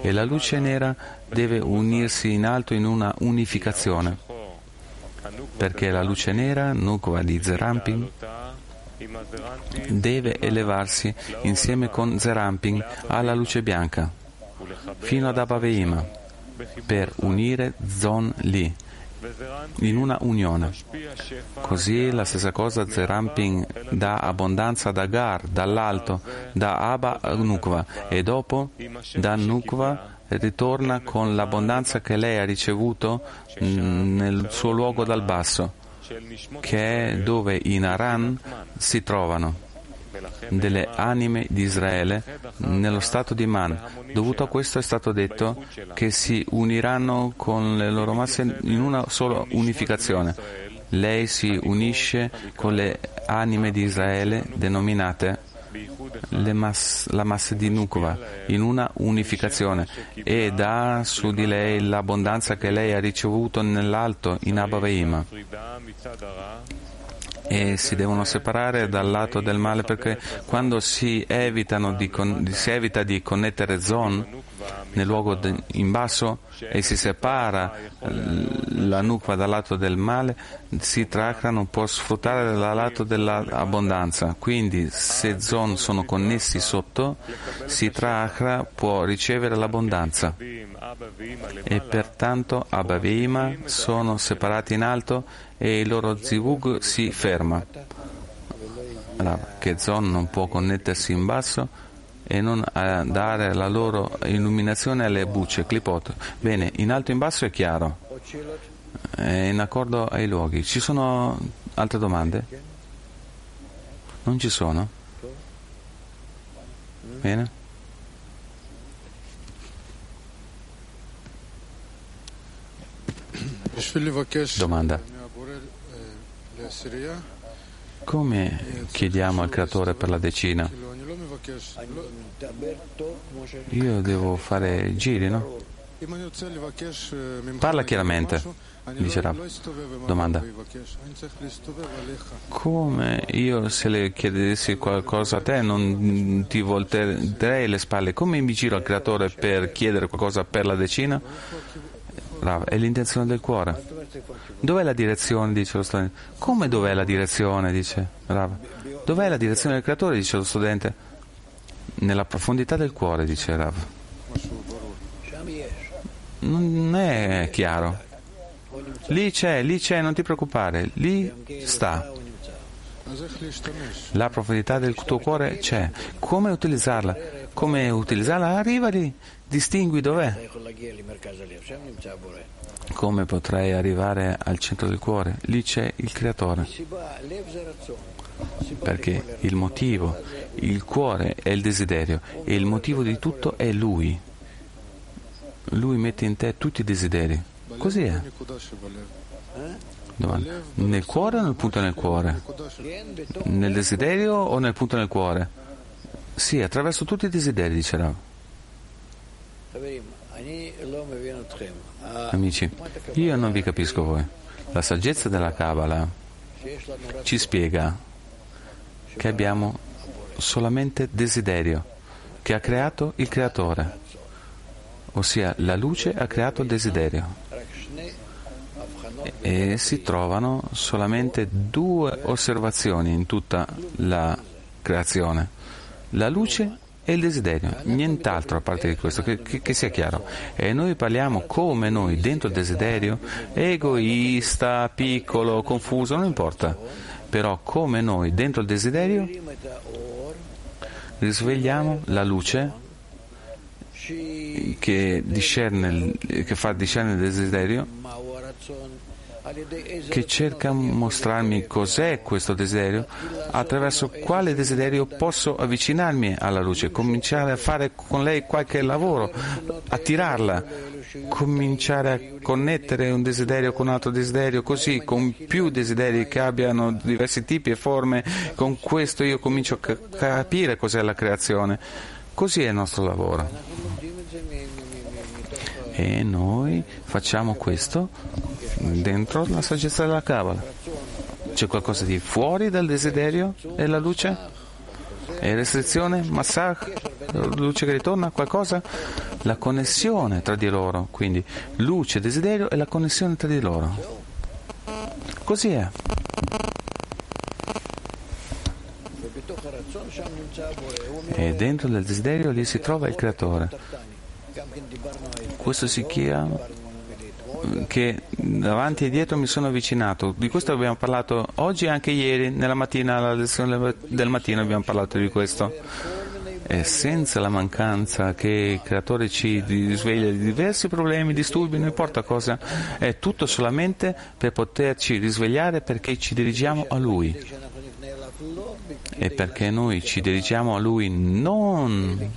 E la luce nera deve unirsi in alto in una unificazione, perché la luce nera, Nukva di Zerampin, deve elevarsi insieme con Zerampin alla luce bianca, fino ad Abaveima, per unire Zon Li in una unione. Così la stessa cosa Zerampin dà abbondanza da Gar, dall'alto, da Abba a Nukva e dopo da Nukva ritorna con l'abbondanza che lei ha ricevuto nel suo luogo dal basso, che è dove in Aran si trovano delle anime di Israele nello stato di Man. Dovuto a questo è stato detto che si uniranno con le loro masse in una sola unificazione. Lei si unisce con le anime di Israele denominate mass, la massa di Nukva in una unificazione e dà su di lei l'abbondanza che lei ha ricevuto nell'alto in Abba e si devono separare dal lato del male perché quando si, di, si evita di connettere Zon nel luogo in basso e si separa la nukva dal lato del male, si tracra non può sfruttare dal lato dell'abbondanza. Quindi se Zon sono connessi sotto, si tracra può ricevere l'abbondanza e pertanto e sono separati in alto e il loro zivug si ferma. Che Zon non può connettersi in basso e non dare la loro illuminazione alle bucce, clipot. Bene, in alto e in basso è chiaro, è in accordo ai luoghi. Ci sono altre domande? Non ci sono? Bene? Domanda. Come chiediamo al creatore per la decina? Io devo fare giri, no? Parla chiaramente, dice Rav. Domanda. Come io se le chiedessi qualcosa a te non ti volterei le spalle? Come mi giro al creatore per chiedere qualcosa per la decina? Rav, è l'intenzione del cuore. Dov'è la direzione? dice lo studente. Come dov'è la direzione? dice Rav. Dov'è la direzione del creatore? dice lo studente. Nella profondità del cuore, dice Rav. Non è chiaro. Lì c'è, lì c'è, non ti preoccupare, lì sta. La profondità del tuo cuore c'è. Come utilizzarla? Come utilizzarla? Arriva lì, distingui dov'è. Come potrei arrivare al centro del cuore? Lì c'è il creatore. Perché il motivo, il cuore è il desiderio e il motivo di tutto è Lui. Lui mette in te tutti i desideri. Così è. Domanda. Nel cuore o nel punto nel cuore? Nel desiderio o nel punto nel cuore? Sì, attraverso tutti i desideri, dice Rav. Amici, io non vi capisco voi. La saggezza della Kabbalah ci spiega che abbiamo solamente desiderio, che ha creato il creatore, ossia la luce ha creato il desiderio. E si trovano solamente due osservazioni in tutta la creazione, la luce e il desiderio, nient'altro a parte di questo, che, che, che, sia chiaro. E noi parliamo come noi dentro il desiderio, egoista, piccolo, confuso, non importa, però come noi dentro il desiderio risvegliamo la luce che, discerne, che fa discernere il desiderio che cerca mostrarmi cos'è questo desiderio, attraverso quale desiderio posso avvicinarmi alla luce, cominciare a fare con lei qualche lavoro, attirarla, cominciare a connettere un desiderio con un altro desiderio, così con più desideri che abbiano diversi tipi e forme, con questo io comincio a capire cos'è la creazione. Così è il nostro lavoro. E noi facciamo questo dentro la saggezza della Kabbalah. C'è qualcosa di fuori dal desiderio e la luce? È restrizione? Massacro? Luce che ritorna? Qualcosa? La connessione tra di loro, quindi luce, desiderio e la connessione tra di loro. Così è. E dentro del desiderio lì si trova il creatore. Questo si chiama che davanti e dietro mi sono avvicinato. Di questo abbiamo parlato oggi e anche ieri, nella mattina, alla lezione del mattino abbiamo parlato di questo. E senza la mancanza che il creatore ci risveglia di diversi problemi, disturbi, non importa cosa, è tutto solamente per poterci risvegliare perché ci dirigiamo a Lui e perché noi ci dirigiamo a Lui non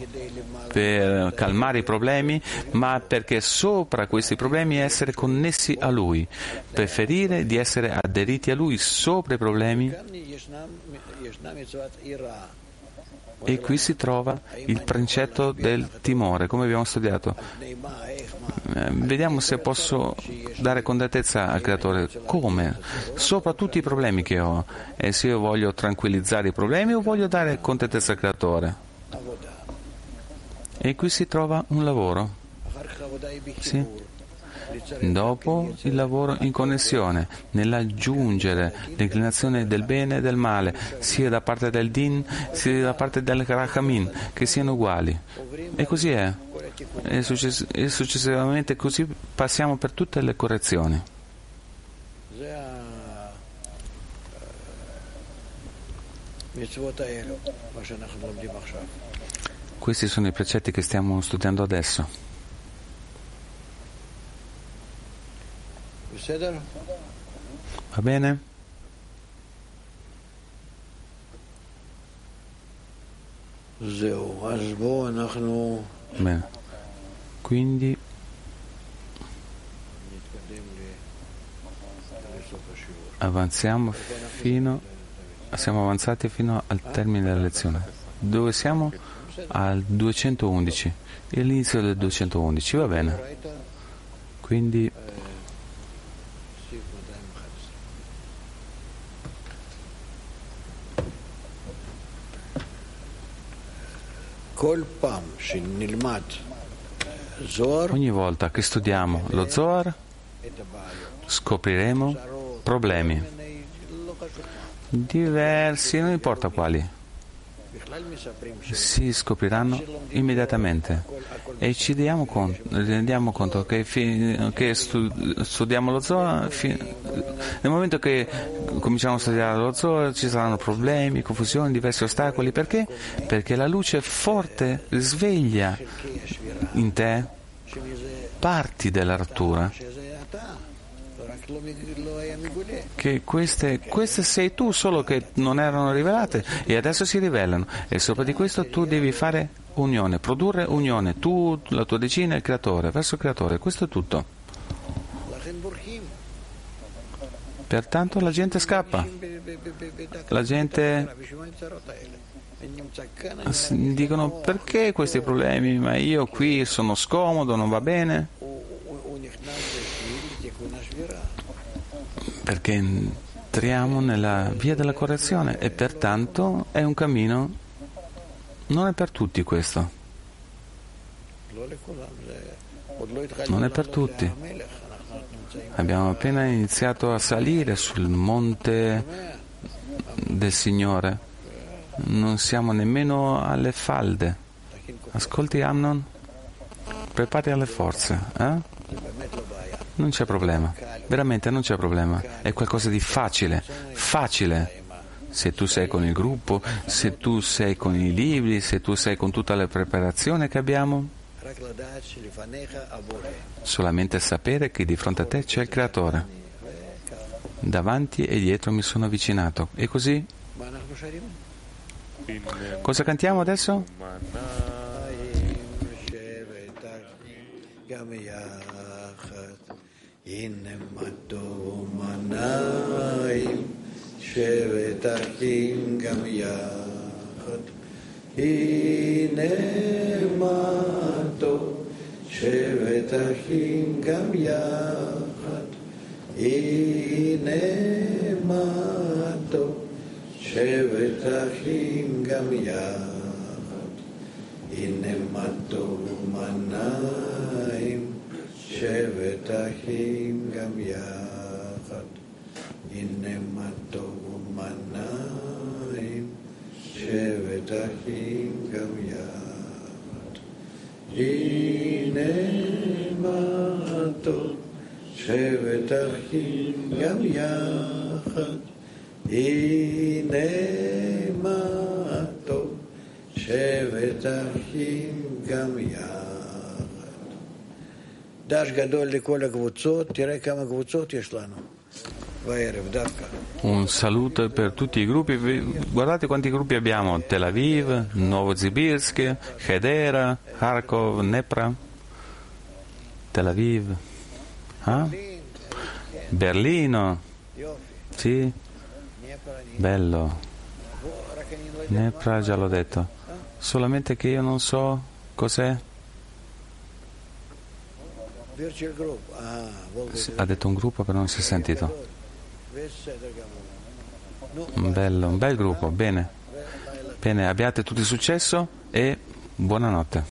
per calmare i problemi, ma perché sopra questi problemi essere connessi a Lui, preferire di essere aderiti a Lui sopra i problemi. E qui si trova il concetto del timore, come abbiamo studiato. Eh, vediamo se posso dare contentezza al creatore. Come? Sopra tutti i problemi che ho. E se io voglio tranquillizzare i problemi o voglio dare contentezza al creatore? E qui si trova un lavoro. Sì. Dopo il lavoro in connessione, nell'aggiungere l'inclinazione del bene e del male, sia da parte del Din sia da parte del Rachamin, che siano uguali. E così è. E, success- e successivamente così passiamo per tutte le correzioni. Questi sono i precetti che stiamo studiando adesso. Va bene? Bene. Quindi avanziamo fino siamo avanzati fino al termine della lezione. Dove siamo? Al 211, l'inizio del 211, va bene. Quindi Ogni volta che studiamo lo Zohar scopriremo problemi. Diversi, non importa quali si scopriranno immediatamente. E ci conto, rendiamo conto che, che studiamo lo zoo, nel momento che cominciamo a studiare lo zoo ci saranno problemi, confusioni, diversi ostacoli, perché? Perché la luce forte sveglia in te parti della rottura che queste, queste sei tu solo che non erano rivelate e adesso si rivelano. E sopra di questo tu devi fare unione, produrre unione, tu, la tua decina e il creatore, verso il creatore, questo è tutto. Pertanto la gente scappa, la gente dicono perché questi problemi, ma io qui sono scomodo, non va bene. Perché entriamo nella via della correzione e pertanto è un cammino, non è per tutti questo. Non è per tutti. Abbiamo appena iniziato a salire sul monte del Signore. Non siamo nemmeno alle falde. Ascolti Amnon? Prepari alle forze. Eh? Non c'è problema. Veramente non c'è problema. È qualcosa di facile. Facile. Se tu sei con il gruppo, se tu sei con i libri, se tu sei con tutta la preparazione che abbiamo. Solamente sapere che di fronte a te c'è il Creatore. Davanti e dietro mi sono avvicinato. E così? Cosa cantiamo adesso? הנמתו מנעים, שבט אחים גם יחד. הנמתו, שבט אחים גם יחד. הנמתו, שבט אחים גם יחד. הנמתו מנעים, שבט אחים גם יחד. הנה מה טוב מנעים. שבט אחים גם יחד. הנה מה טוב, שבט אחים גם יחד. הנה מה טוב, שבט אחים גם יחד. Un saluto per tutti i gruppi. Guardate quanti gruppi abbiamo: Tel Aviv, Novosibirsk, Hedera, Kharkov, Nepra, Tel Aviv, eh? Berlino. Sì, bello. Nepra già l'ho detto. Solamente che io non so cos'è. Ha detto un gruppo però non si è sentito. Bello, un bel gruppo, bene. Bene, abbiate tutti successo e buonanotte.